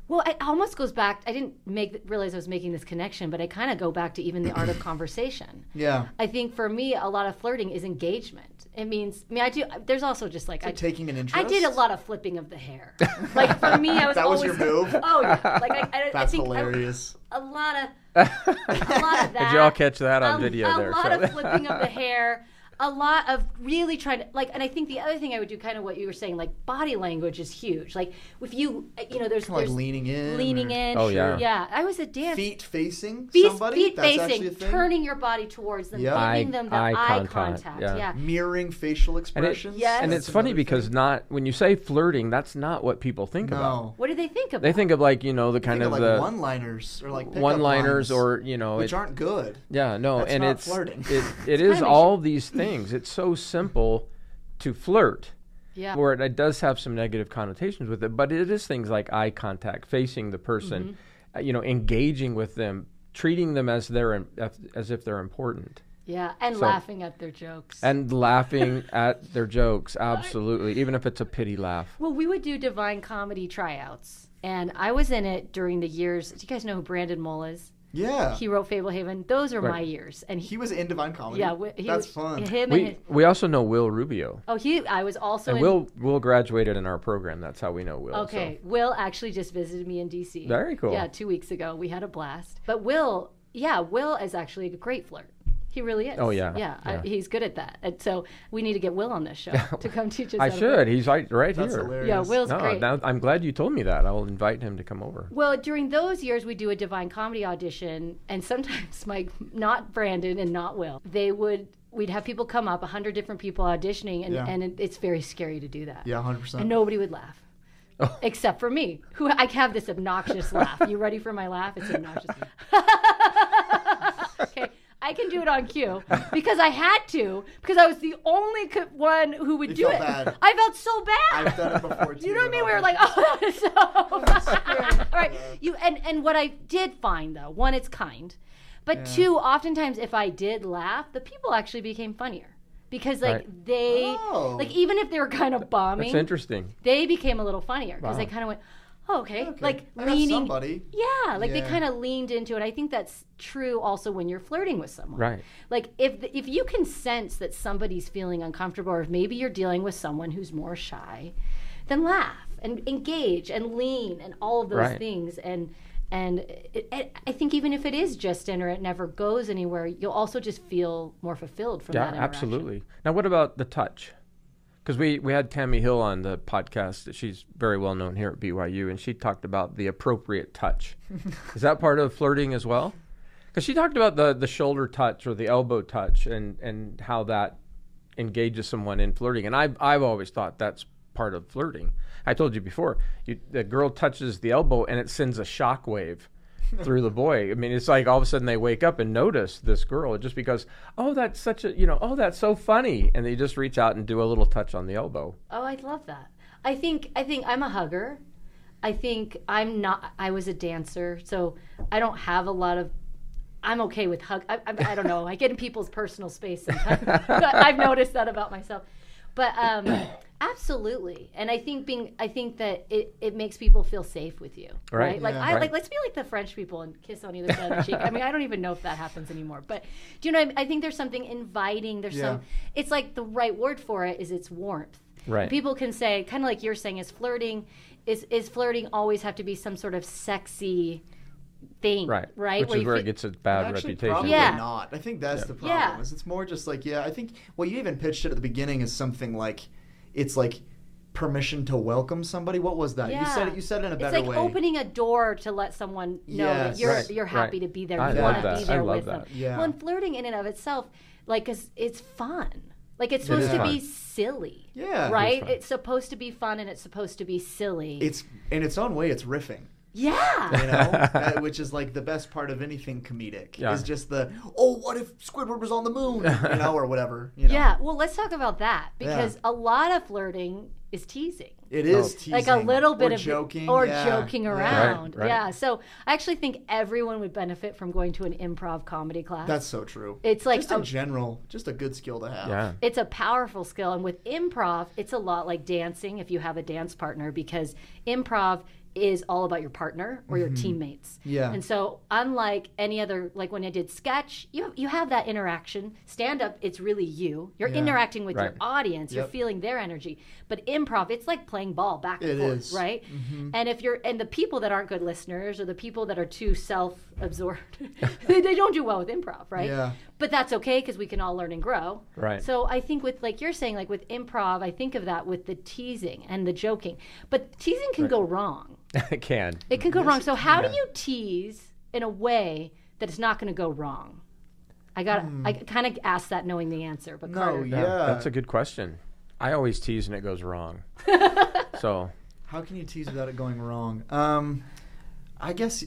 Well, it almost goes back. I didn't make realize I was making this connection, but I kind of go back to even the art of conversation. Yeah. I think for me, a lot of flirting is engagement. It means, I mean, I do. There's also just like I, taking an interest. I did a lot of flipping of the hair. Like for me, I was That was always your move? Oh yeah, like I, I, I That's think I- hilarious. a lot of a lot of that. did you all catch that on a, video a there? lot So- of flipping of the hair. A lot of really trying to like and i think the other thing i would do kind of what you were saying like body language is huge like if you you know there's, Kinda like there's leaning in leaning or in Oh, yeah. yeah i was a dance feet facing feet, somebody. feet That's actually a facing thing. turning your body towards them Yeah. giving them the eye eye, contact, contact, yeah. yeah mirroring facial And, it- expressions. Yes. and That's it's funny another because thing. not when you say flirting, that's not what people think about. no. what do they think about They think of like you know the kind Think of, of like the one-liners or like pickup one-liners lines, or you know which it- aren't good. Yeah, no, That's and not it's flirting. it, it It's all these things. It's so simple to flirt, yeah where it, it does have some negative connotations with it, but it is things like eye contact, facing the person, Mm-hmm. uh, you know, engaging with them, treating them as they're as if they're important, yeah and So- laughing at their jokes and laughing at their jokes. Absolutely, even if it's a pity laugh. Well, we would do Divine Comedy tryouts, and I was in it during the years. Do you guys know who Brandon Mull is? Yeah. He wrote Fablehaven. Those are my years, and he, He was in Divine Comedy. yeah, wi- he, That's was- fun. Him and We his, we also know Will Rubio, oh, he. I was also and in. Will Will graduated in our program. That's how we know Will. so- Okay, Will actually just visited me in DC. Very cool. Yeah, two weeks ago we had a blast. But Will, yeah, Will is actually a great flirt. He really is. Oh, yeah, yeah. I, he's good at that. And so we need to get Will on this show to come teach us. I how to flirt. should. He's right right That's here. hilarious. Yeah, Will's No, great. now I'm glad you told me that. I'll invite him to come over. Well, during those years, we do a Divine Comedy audition, and sometimes Mike, not Brandon and not Will, they would. We'd have people come up, a hundred different people auditioning, and, Yeah. and it, it's very scary to do that. Yeah, hundred And percent. And nobody would laugh. Oh. Except for me, who I have this obnoxious laugh. You ready for my laugh? It's obnoxious. Okay, I can do it on cue because I had to because I was the only co- one who would You do felt it. bad. I felt so bad. I've done it before too. You know what I mean? We were like, oh, so. All right. You and and what I did find though, one, it's kind, but two, oftentimes if I did laugh, the people actually became funnier because like Right. they Oh. like even if they were kind of bombing, That's interesting. they became a little funnier because they kind of went, oh, okay, Okay. like I got leaning. somebody. Yeah, like they kind of leaned into it. I think that's true also when you're flirting with someone. Right. Like if if you can sense that somebody's feeling uncomfortable, or if maybe you're dealing with someone who's more shy, then laugh and engage and lean and all of those Right. things. And and it, it, I think even if it is just in or it never goes anywhere, you'll also just feel more fulfilled from Yeah, that. interaction. absolutely. Now, what about the touch? Because we, we had Tammy Hill on the podcast. She's very well known here at BYU, and she talked about the appropriate touch. Is that part of flirting as well? Because she talked about the, the shoulder touch or the elbow touch and, and how that engages someone in flirting. And I've, I've always thought that's part of flirting. I told you before, you, the girl touches the elbow and it sends a shock wave through the boy. I mean, it's like all of a sudden they wake up and notice this girl just because, oh, that's such a, you know, oh, that's so funny. And they just reach out and do a little touch on the elbow. Oh, I love that. I think I think I'm a hugger. I think I'm not. I was a dancer, so I don't have a lot of. I'm okay with hug. I, I, I don't know. I get in people's personal space. Sometimes. I've noticed that about myself. But um, absolutely, and I think being. I think that it, it makes people feel safe with you, right? Right. Like Yeah. I Right. like. Let's be like the French people and kiss on either side of the cheek. I mean, I don't even know if that happens anymore. But do you know? I, I think there's something inviting. There's Yeah. some. It's like the right word for it is its warmth Right. people can say kind of like you're saying is flirting is is flirting always have to be some sort of sexy thing Right. right Which is where fe- it gets a bad Actually, reputation. Probably Yeah. not. I think that's the problem. Yeah. Is it's more just like yeah. I think well, you even pitched it at the beginning as something like it's like permission to welcome somebody. What was that? You said it. You said it in a better way. it's like way. opening a door to let someone know Yes. that you're Right, you're happy right. to be there I you love want to that. be I there love with them. Yeah. well and flirting in and of itself like cause it's fun like it's supposed is to fun. be silly Yeah. Right fun. it's supposed to be fun and it's supposed to be silly It's in its own way. It's riffing. Yeah You know, which is like the best part of anything comedic. Yeah. Is just the oh, what if Squidward was on the moon? You know, or whatever. You know? yeah well let's talk about that Yeah. because a lot of flirting is teasing It is Oh. teasing. like a little bit or of joking or yeah, joking yeah. around. Right, right. Yeah. So I actually think everyone would benefit from going to an improv comedy class. That's so true. It's like just in a- general, just a good skill to have. Yeah. it's a powerful skill and with improv it's a lot like dancing if you have a dance partner because improv is all about your partner or your teammates Mm-hmm. Yeah. and so unlike any other like when i did sketch you you have that interaction stand up it's really you you're Yeah. interacting with your Right. audience you're feeling their energy but improv it's like playing ball back and It forth is. Mm-hmm. right and if you're and the people that aren't good listeners or the people that are too self absorbed. they, they don't do well with improv, right? Yeah. But that's okay because we can all learn and grow. Right. So I think with like you're saying, like with improv, I think of that with the teasing and the joking. But teasing can go wrong. it can. It can go wrong. So how do you tease in a way that it's not going to go wrong? I got. I kind of asked that knowing the answer, but Hmm. No, Carter, yeah. That's a good question. I always tease and it goes wrong. so How can you tease without it going wrong? Um, I guess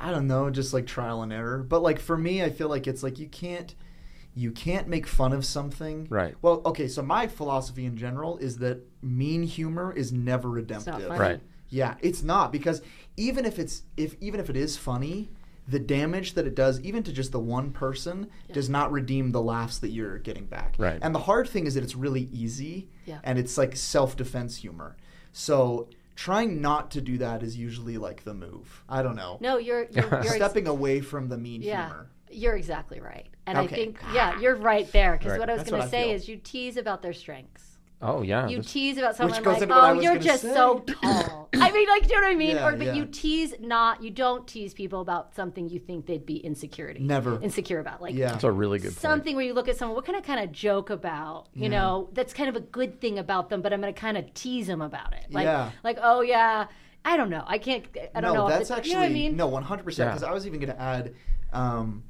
I don't know, just like trial and error. But like for me, I feel like it's like you can't you can't make fun of something. Right. Well, okay, so my philosophy in general is that mean humor is never redemptive. funny. Right. Yeah, it's not because even if it's if even if it is funny, the damage that it does even to just the one person does not redeem the laughs that you're getting back. Right. And the hard thing is that it's really easy Yeah. and it's like self-defense humor. So trying not to do that is usually like the move. I don't know. no, you're you're, you're ex- Stepping away from the mean yeah. humor. You're exactly right, and I think yeah, you're right there. Because Right. what I was going to say feel. is you tease about their strengths. Oh yeah. You this- tease about someone like, into what I oh, you're just say." so tall. I mean, like, do you know what I mean? Yeah, or but yeah. you tease not, you don't tease people about something you think they'd be insecurity, Never. insecure about. Like, Yeah. that's a really good point. something where you look at someone, what can I kind of joke about? You know, that's kind of a good thing about them, but I'm going to kind of tease them about it. Like, Yeah. like, oh yeah, I don't know, I can't, I don't no, know. if that's the- actually you know what I mean? no, one hundred percent. Because I was even going to add um,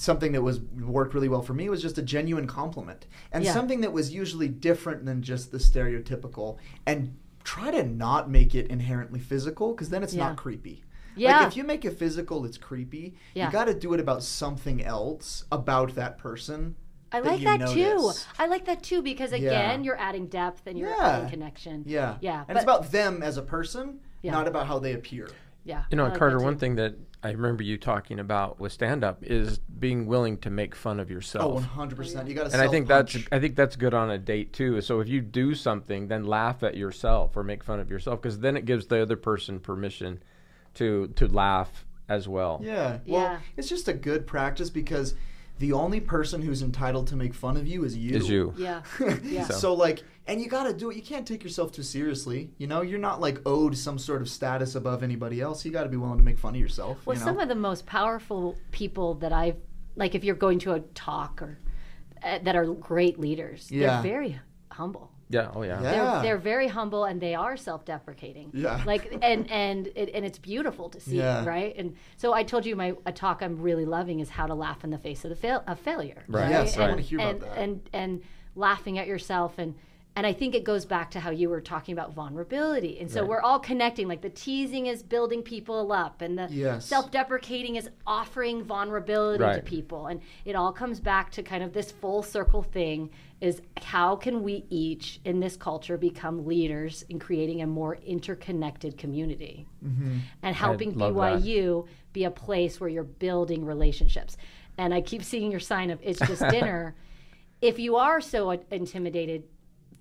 something that was worked really well for me was just a genuine compliment and Yeah. something that was usually different than just the stereotypical, and try to not make it inherently physical because then it's Yeah. not creepy. Yeah. Like if you make it physical, it's creepy. Yeah. You got to do it about something else about that person. I like you that too. I like that too because again, you're adding depth and you're Yeah. adding connection. Yeah. Yeah. And it's about them as a person, Yeah. not about how they appear. yeah. You know, I like Carter, one thing that I remember you talking about with stand up is being willing to make fun of yourself. Oh, 100%. You got to and I think that's I think that's good on a date too. So if you do something, then laugh at yourself or make fun of yourself because then it gives the other person permission to to laugh as well. Yeah. Well, Yeah. it's just a good practice because the only person who's entitled to make fun of you is you. Is you? Yeah. Yeah. so. like, and you got to do it. You can't take yourself too seriously. You know, you're not like owed some sort of status above anybody else. You got to be willing to make fun of yourself. Well, you know? some of the most powerful people that I've, like if you're going to a talk or uh, that are great leaders, Yeah. they're very humble. Yeah. Oh yeah. Yeah. They're, they're very humble and they are self-deprecating. Yeah. Like and and it, and it's beautiful to see, Yeah. right? And so I told you my a talk I'm really loving is how to laugh in the face of the fail of failure. Right. Yes, I wanna hear about and, that. And and laughing at yourself and and I think it goes back to how you were talking about vulnerability. And so Right. we're all connecting. Like the teasing is building people up, and the Yes. self-deprecating is offering vulnerability to people. And it all comes back to kind of this full circle thing: is how can we each in this culture become leaders in creating a more interconnected community, mm-hmm. and helping love that. BYU be a place where you're building relationships. And I keep seeing your sign of it's just dinner. if you are so intimidated,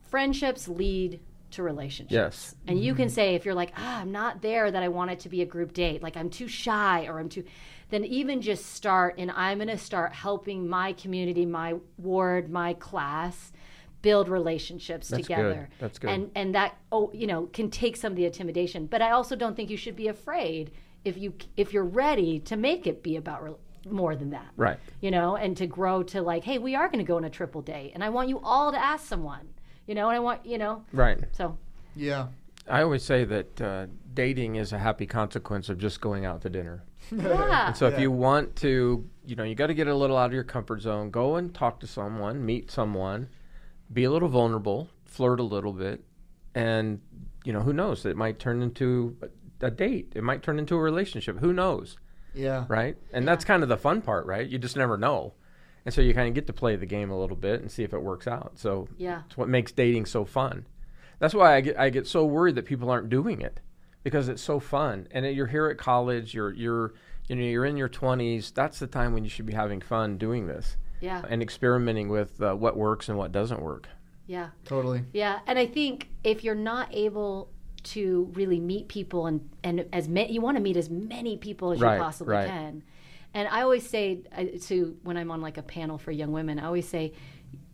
friendships lead to relationships. Yes. And you can say if you're like, ah, I'm not there that I want it to be a group date, like I'm too shy or I'm too then even just start and I'm going to start helping my community, my ward, my class build relationships That's together. good. That's good. And and that oh, you know, can take some of the intimidation. But I also don't think you should be afraid if you if you're ready to make it be about re- more than that Right. you know, and to grow to like, hey, we are going to go on a triple date, and I want you all to ask someone, you know, and I want, you know, Right. so yeah. I always say that uh, dating is a happy consequence of just going out to dinner. yeah, And so if Yeah. you want to, you know, you got to get a little out of your comfort zone. Go and talk to someone, meet someone, be a little vulnerable, flirt a little bit, and you know, who knows? It might turn into a, a date. It might turn into a relationship. Who knows? Yeah. Right? And that's kind of the fun part, right? You just never know. And so you kind of get to play the game a little bit and see if it works out. So Yeah. it's what makes dating so fun. That's why I get I get so worried that people aren't doing it because it's so fun. And you're here at college, you're you're you know you're in your 20s. That's the time when you should be having fun doing this yeah, and experimenting with uh, what works and what doesn't work. yeah, Totally. yeah. And I think if you're not able to really meet people and and as many, you want to meet as many people as Right, you possibly right. can. And I always say uh, to when I'm on like a panel for young women, I always say.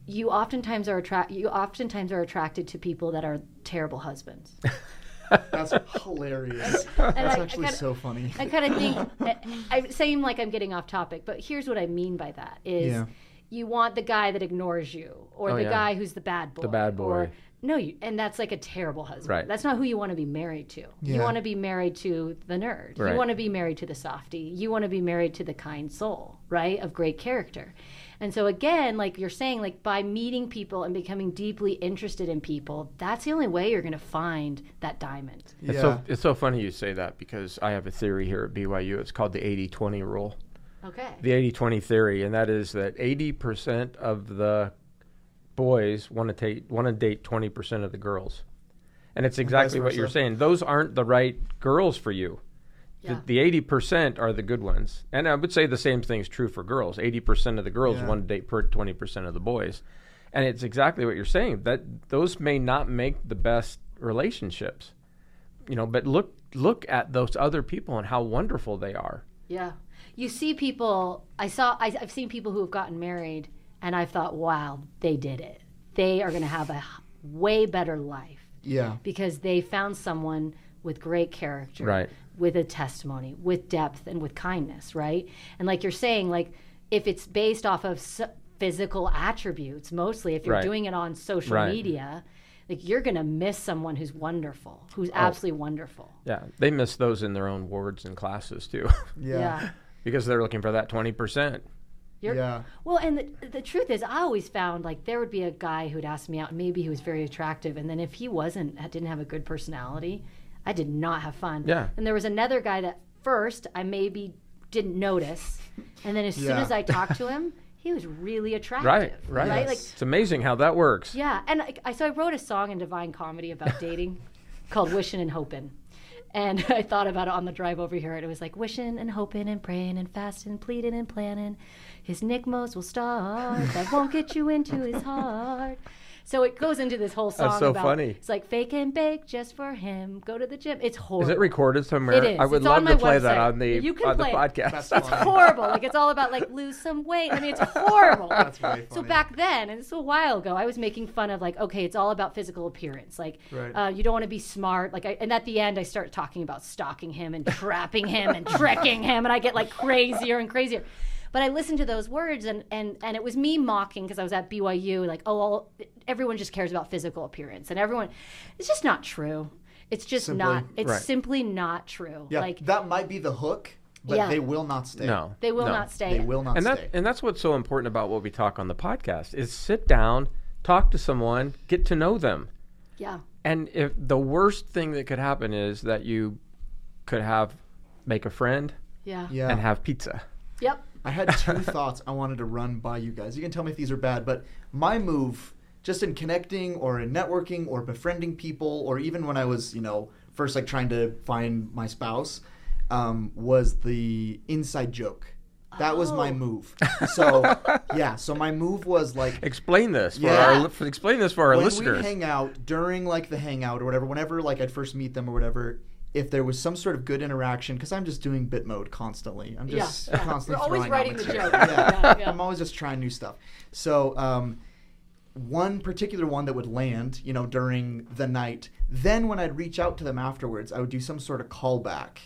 You oftentimes are attract. You oftentimes are attracted to people that are terrible husbands. That's hilarious. And That's I- I actually kinda- so funny. I kind of think I, I seem like I'm getting off topic, but here's what I mean by that: is Yeah. you want the guy that ignores you, or Oh, the yeah. guy who's the bad boy, The bad or boy. No, you, and that's like a terrible husband. Right. That's not who you want to be married to. You want to be married to the nerd. Right. You want to be married to the softie. You want to be married to the kind soul, right? Of great character. And so again, like you're saying, like by meeting people and becoming deeply interested in people, that's the only way you're going to find that diamond. It's so it's so funny you say that because I have a theory here at BYU. It's called the 80-20 rule. Okay. The 80-20 theory, and that is that 80% of the boys want to take want to date 20% of the girls. And it's exactly what you're saying. Those aren't the right girls for you. Yeah. The, the 80% are the good ones. And I would say the same thing's true for girls. 80% of the girls Yeah. want to date per 20% of the boys. And it's exactly what you're saying. That those may not make the best relationships. You know, but look look at those other people and how wonderful they are. Yeah. You see people, I saw, I, I've seen people who have gotten married, and I've thought, wow, they did it. They are going to have a way better life Yeah. because they found someone with great character, Right. with a testimony, with depth, and with kindness, right? And like you're saying, like if it's based off of s- physical attributes, mostly, if you're Right. doing it on social Right. media, like you're going to miss someone who's wonderful, who's Oh. absolutely wonderful. Yeah, they miss those in their own wards and classes too, Yeah. yeah. because they're looking for that 20%. You're- Yeah. Well, and the, the truth is, I always found like there would be a guy who'd ask me out, and maybe he was very attractive, and then if he wasn't, didn't have a good personality, I did not have fun. Yeah. And there was another guy that first I maybe didn't notice, and then as soon as I talked to him, he was really attractive. Right, right. Right. Like, It's amazing how that works. yeah. And I, I so I wrote a song in Divine Comedy about dating, called "Wishing and Hoping." And I thought about it on the drive over here, and it was like wishing and hoping and praying and fasting, pleading and planning. His Nickmos will start that won't get you into his heart. So it goes into this whole song That's so about funny. it's like fake and bake just for him. Go to the gym. It's horrible. Is it recorded somewhere? It is. I would It's on love my to play that on the You can on the play it. podcast. That's It's horrible. Like it's all about like lose some weight. I mean, it's horrible. That's very So back then, and this it's a while ago, I was making fun of like, okay, it's all about physical appearance. Like, Right. uh, you don't want to be smart. Like, I, and at the end, I start talking about stalking him and trapping him and tricking him, and I get like crazier and crazier. But I listened to those words, and and and it was me mocking because I was at BYU. Like, oh, all, everyone just cares about physical appearance, and everyone, it's just not true. It's just Simply- not. It's Right. simply not true. Yeah. Like, that might be the hook, but Yeah. they will not stay. no, they will no. not stay. They will not And stay. that and that's what's so important about what we talk on the podcast is sit down, talk to someone, get to know them. Yeah. And if the worst thing that could happen is that you could have make a friend Yeah. yeah. and have pizza. Yep. I had two thoughts I wanted to run by you guys. You can tell me if these are bad, but my move, just in connecting or in networking or befriending people, or even when I was, you know, first like trying to find my spouse, um, was the inside joke. That was my Oh. move. So yeah, so my move was like Explain this for Yeah. our li- explain this for our when listeners. we hang out during like the hangout or whatever, whenever like I'd first meet them or whatever, if there was some sort of good interaction, because I'm just doing bit mode constantly. I'm just Yeah, yeah. constantly We're always writing the joke. Yeah. Yeah, yeah. I'm always just trying new stuff. So um, one particular one that would land, you know, during the night. Then when I'd reach out to them afterwards, I would do some sort of callback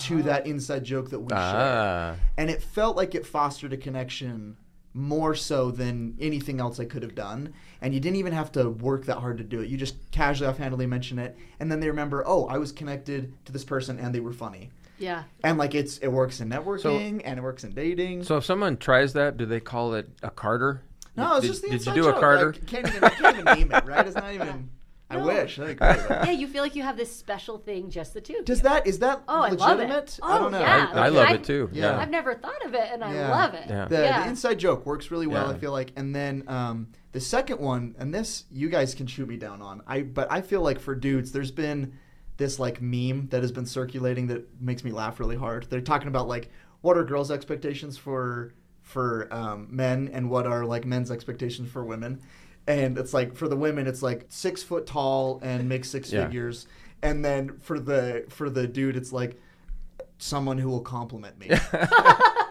to that inside joke that we shared ah, and it felt like it fostered a connection more so than anything else I could have done. And you didn't even have to work that hard to do it. You just casually, offhandedly mention it, and then they remember, oh, I was connected to this person, and they were funny. Yeah. And like it's it works in networking and it works in dating. so if someone tries that, do they call it a Carter? no, it's just the did you do joke. a Carter? Like, can't even, can't even name it, right? It's not even. I No. wish. That'd be great, Yeah, you feel like you have this special thing, just the two. of Does you. that is that Oh, I love it. legitimate? Oh, I don't know. yeah. I, I love I- it too. Yeah. Yeah. I've never thought of it, and I Yeah. love it. Yeah. The, Yeah. the inside joke works really well, Yeah. I feel like. And then um, the second one, and this you guys can shoot me down on. I but I feel like for dudes, there's been this like meme that has been circulating that makes me laugh really hard. They're talking about like what are girls' expectations for for um, men and what are like men's expectations for women. And it's like for the women, it's like six foot tall and make six Yeah. figures. And then for the for the dude, it's like someone who will compliment me.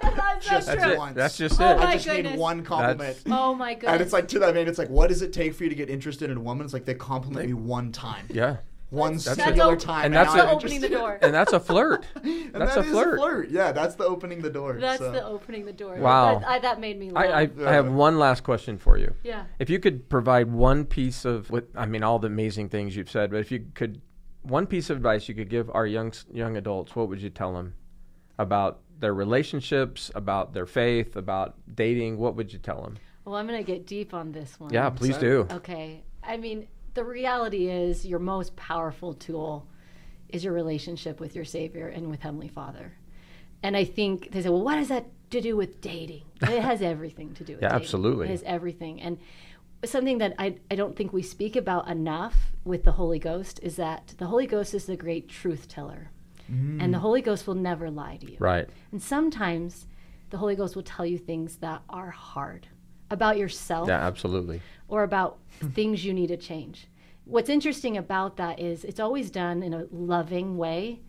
That's Just That's true. it. once. That's just Oh it. my I just need one compliment. Oh my goodness. And it's like to that man, it's like, what does it take for you to get interested in a woman? It's like they compliment me one time. Yeah. One That's- singular that's o- time. And That's that's a- opening the door. and that's a flirt. And that's that a is flirt. Yeah, that's the opening the door. That's so. the opening the door. Wow. That, I, that made me laugh. I, I, I have one last question for you. yeah. If you could provide one piece of, what I mean, all the amazing things you've said, but if you could, one piece of advice you could give our young young adults, what would you tell them about their relationships, about their faith, about dating? What would you tell them? Well, I'm gonna get deep on this one. Yeah, please do. Okay. I mean, the reality is your most powerful tool is your relationship with your Savior and with Heavenly Father. And I think they say, well, what does that to do with dating? It has everything to do with Yeah, dating. absolutely. It has everything. And something that I, I don't think we speak about enough with the Holy Ghost is that the Holy Ghost is the great truth teller. And the mm. Holy Ghost will never lie to you. Right. And sometimes the Holy Ghost will tell you things that are hard about yourself Yeah, absolutely. or about things you need to change. What's interesting about that is it's always done in a loving way,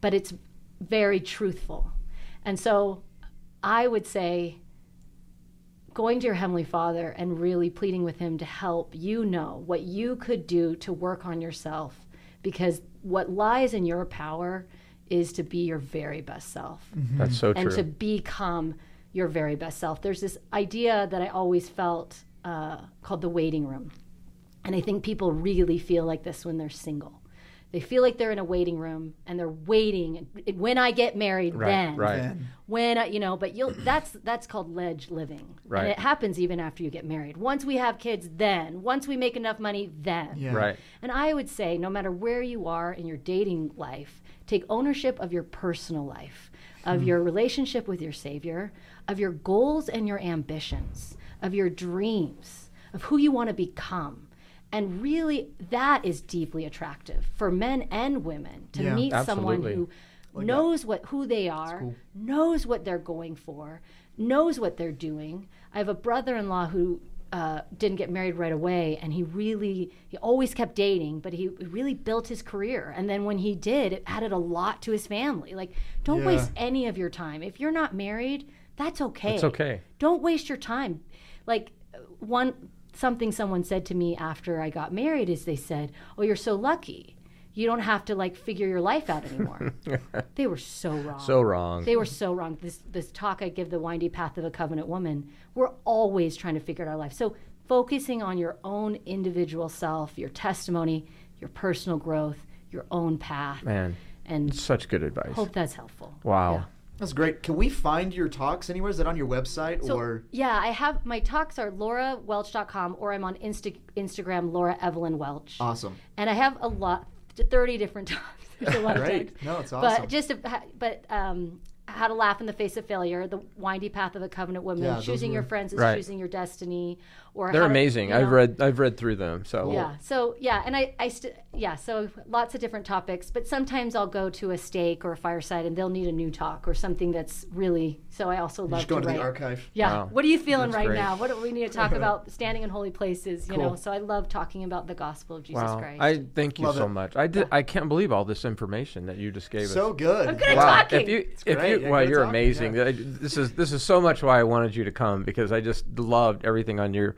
but it's very truthful. And so I would say going to your Heavenly Father and really pleading with Him to help you know what you could do to work on yourself because what lies in your power is to be your very best self That's so and true. And to become your very best self. There's this idea that I always felt uh, called the waiting room. And I think people really feel like this when they're single. They feel like they're in a waiting room and they're waiting. and When I get married, Right, then. right. Then. When I, you know, but you'll that's that's called ledge living, Right. and it happens even after you get married. Once we have kids, then. Once we make enough money, then. Yeah. Right. And I would say, no matter where you are in your dating life, take ownership of your personal life, of your relationship with your Savior, of your goals and your ambitions, of your dreams, of who you want to become. And really, that is deeply attractive for men and women to Yeah. meet someone Absolutely. who knows what who they are, knows what they're going for, knows what they're doing. I have a brother-in-law who uh, didn't get married right away, and he really he always kept dating, but he really built his career. And then when he did, it added a lot to his family. Like, don't Yeah. waste any of your time. If you're not married, that's okay. It's okay. Don't waste your time. Like one something someone said to me after I got married is they said, "Oh, you're so lucky. You don't have to like figure your life out anymore." they were so wrong. So wrong. They were so wrong. This this talk I give the windy path of a covenant woman. We're always trying to figure out our life. So focusing on your own individual self, your testimony, your personal growth, your own path, Man, and such good advice. hope that's helpful. Wow. Yeah. That's great. Can we find your talks anywhere? Is that on your website So, or? yeah, I have my talks are laurawelch.com or I'm on Insta- Instagram Laura Evelyn Welch. Awesome. and I have a lot, 30 different talks. There's a lot of Great. talks. No, it's awesome. But just, to, but um, how to laugh in the face of failure, the windy path of a covenant woman, Yeah, those choosing your friends is Right. choosing your destiny, or They're how to- amazing. you I've know. read I've read through them. So Yeah. So yeah, and I, I st- yeah, so lots of different topics. But sometimes I'll go to a stake or a fireside, and they'll need a new talk or something that's really. So I also love Just go to into the archive. Yeah. Wow. What are you feeling That's right great. now? What do we need to talk about? Standing in holy places, you know. So I love talking about the gospel of Jesus Wow. Christ. I thank you Love so it. much. I did. I can't believe all this information that you just gave So us. So good. I'm good at Wow. talking. If you, if great. you, Yeah, well, you're talking, amazing. yeah. I- This is this is so much why I wanted you to come because I just loved everything on your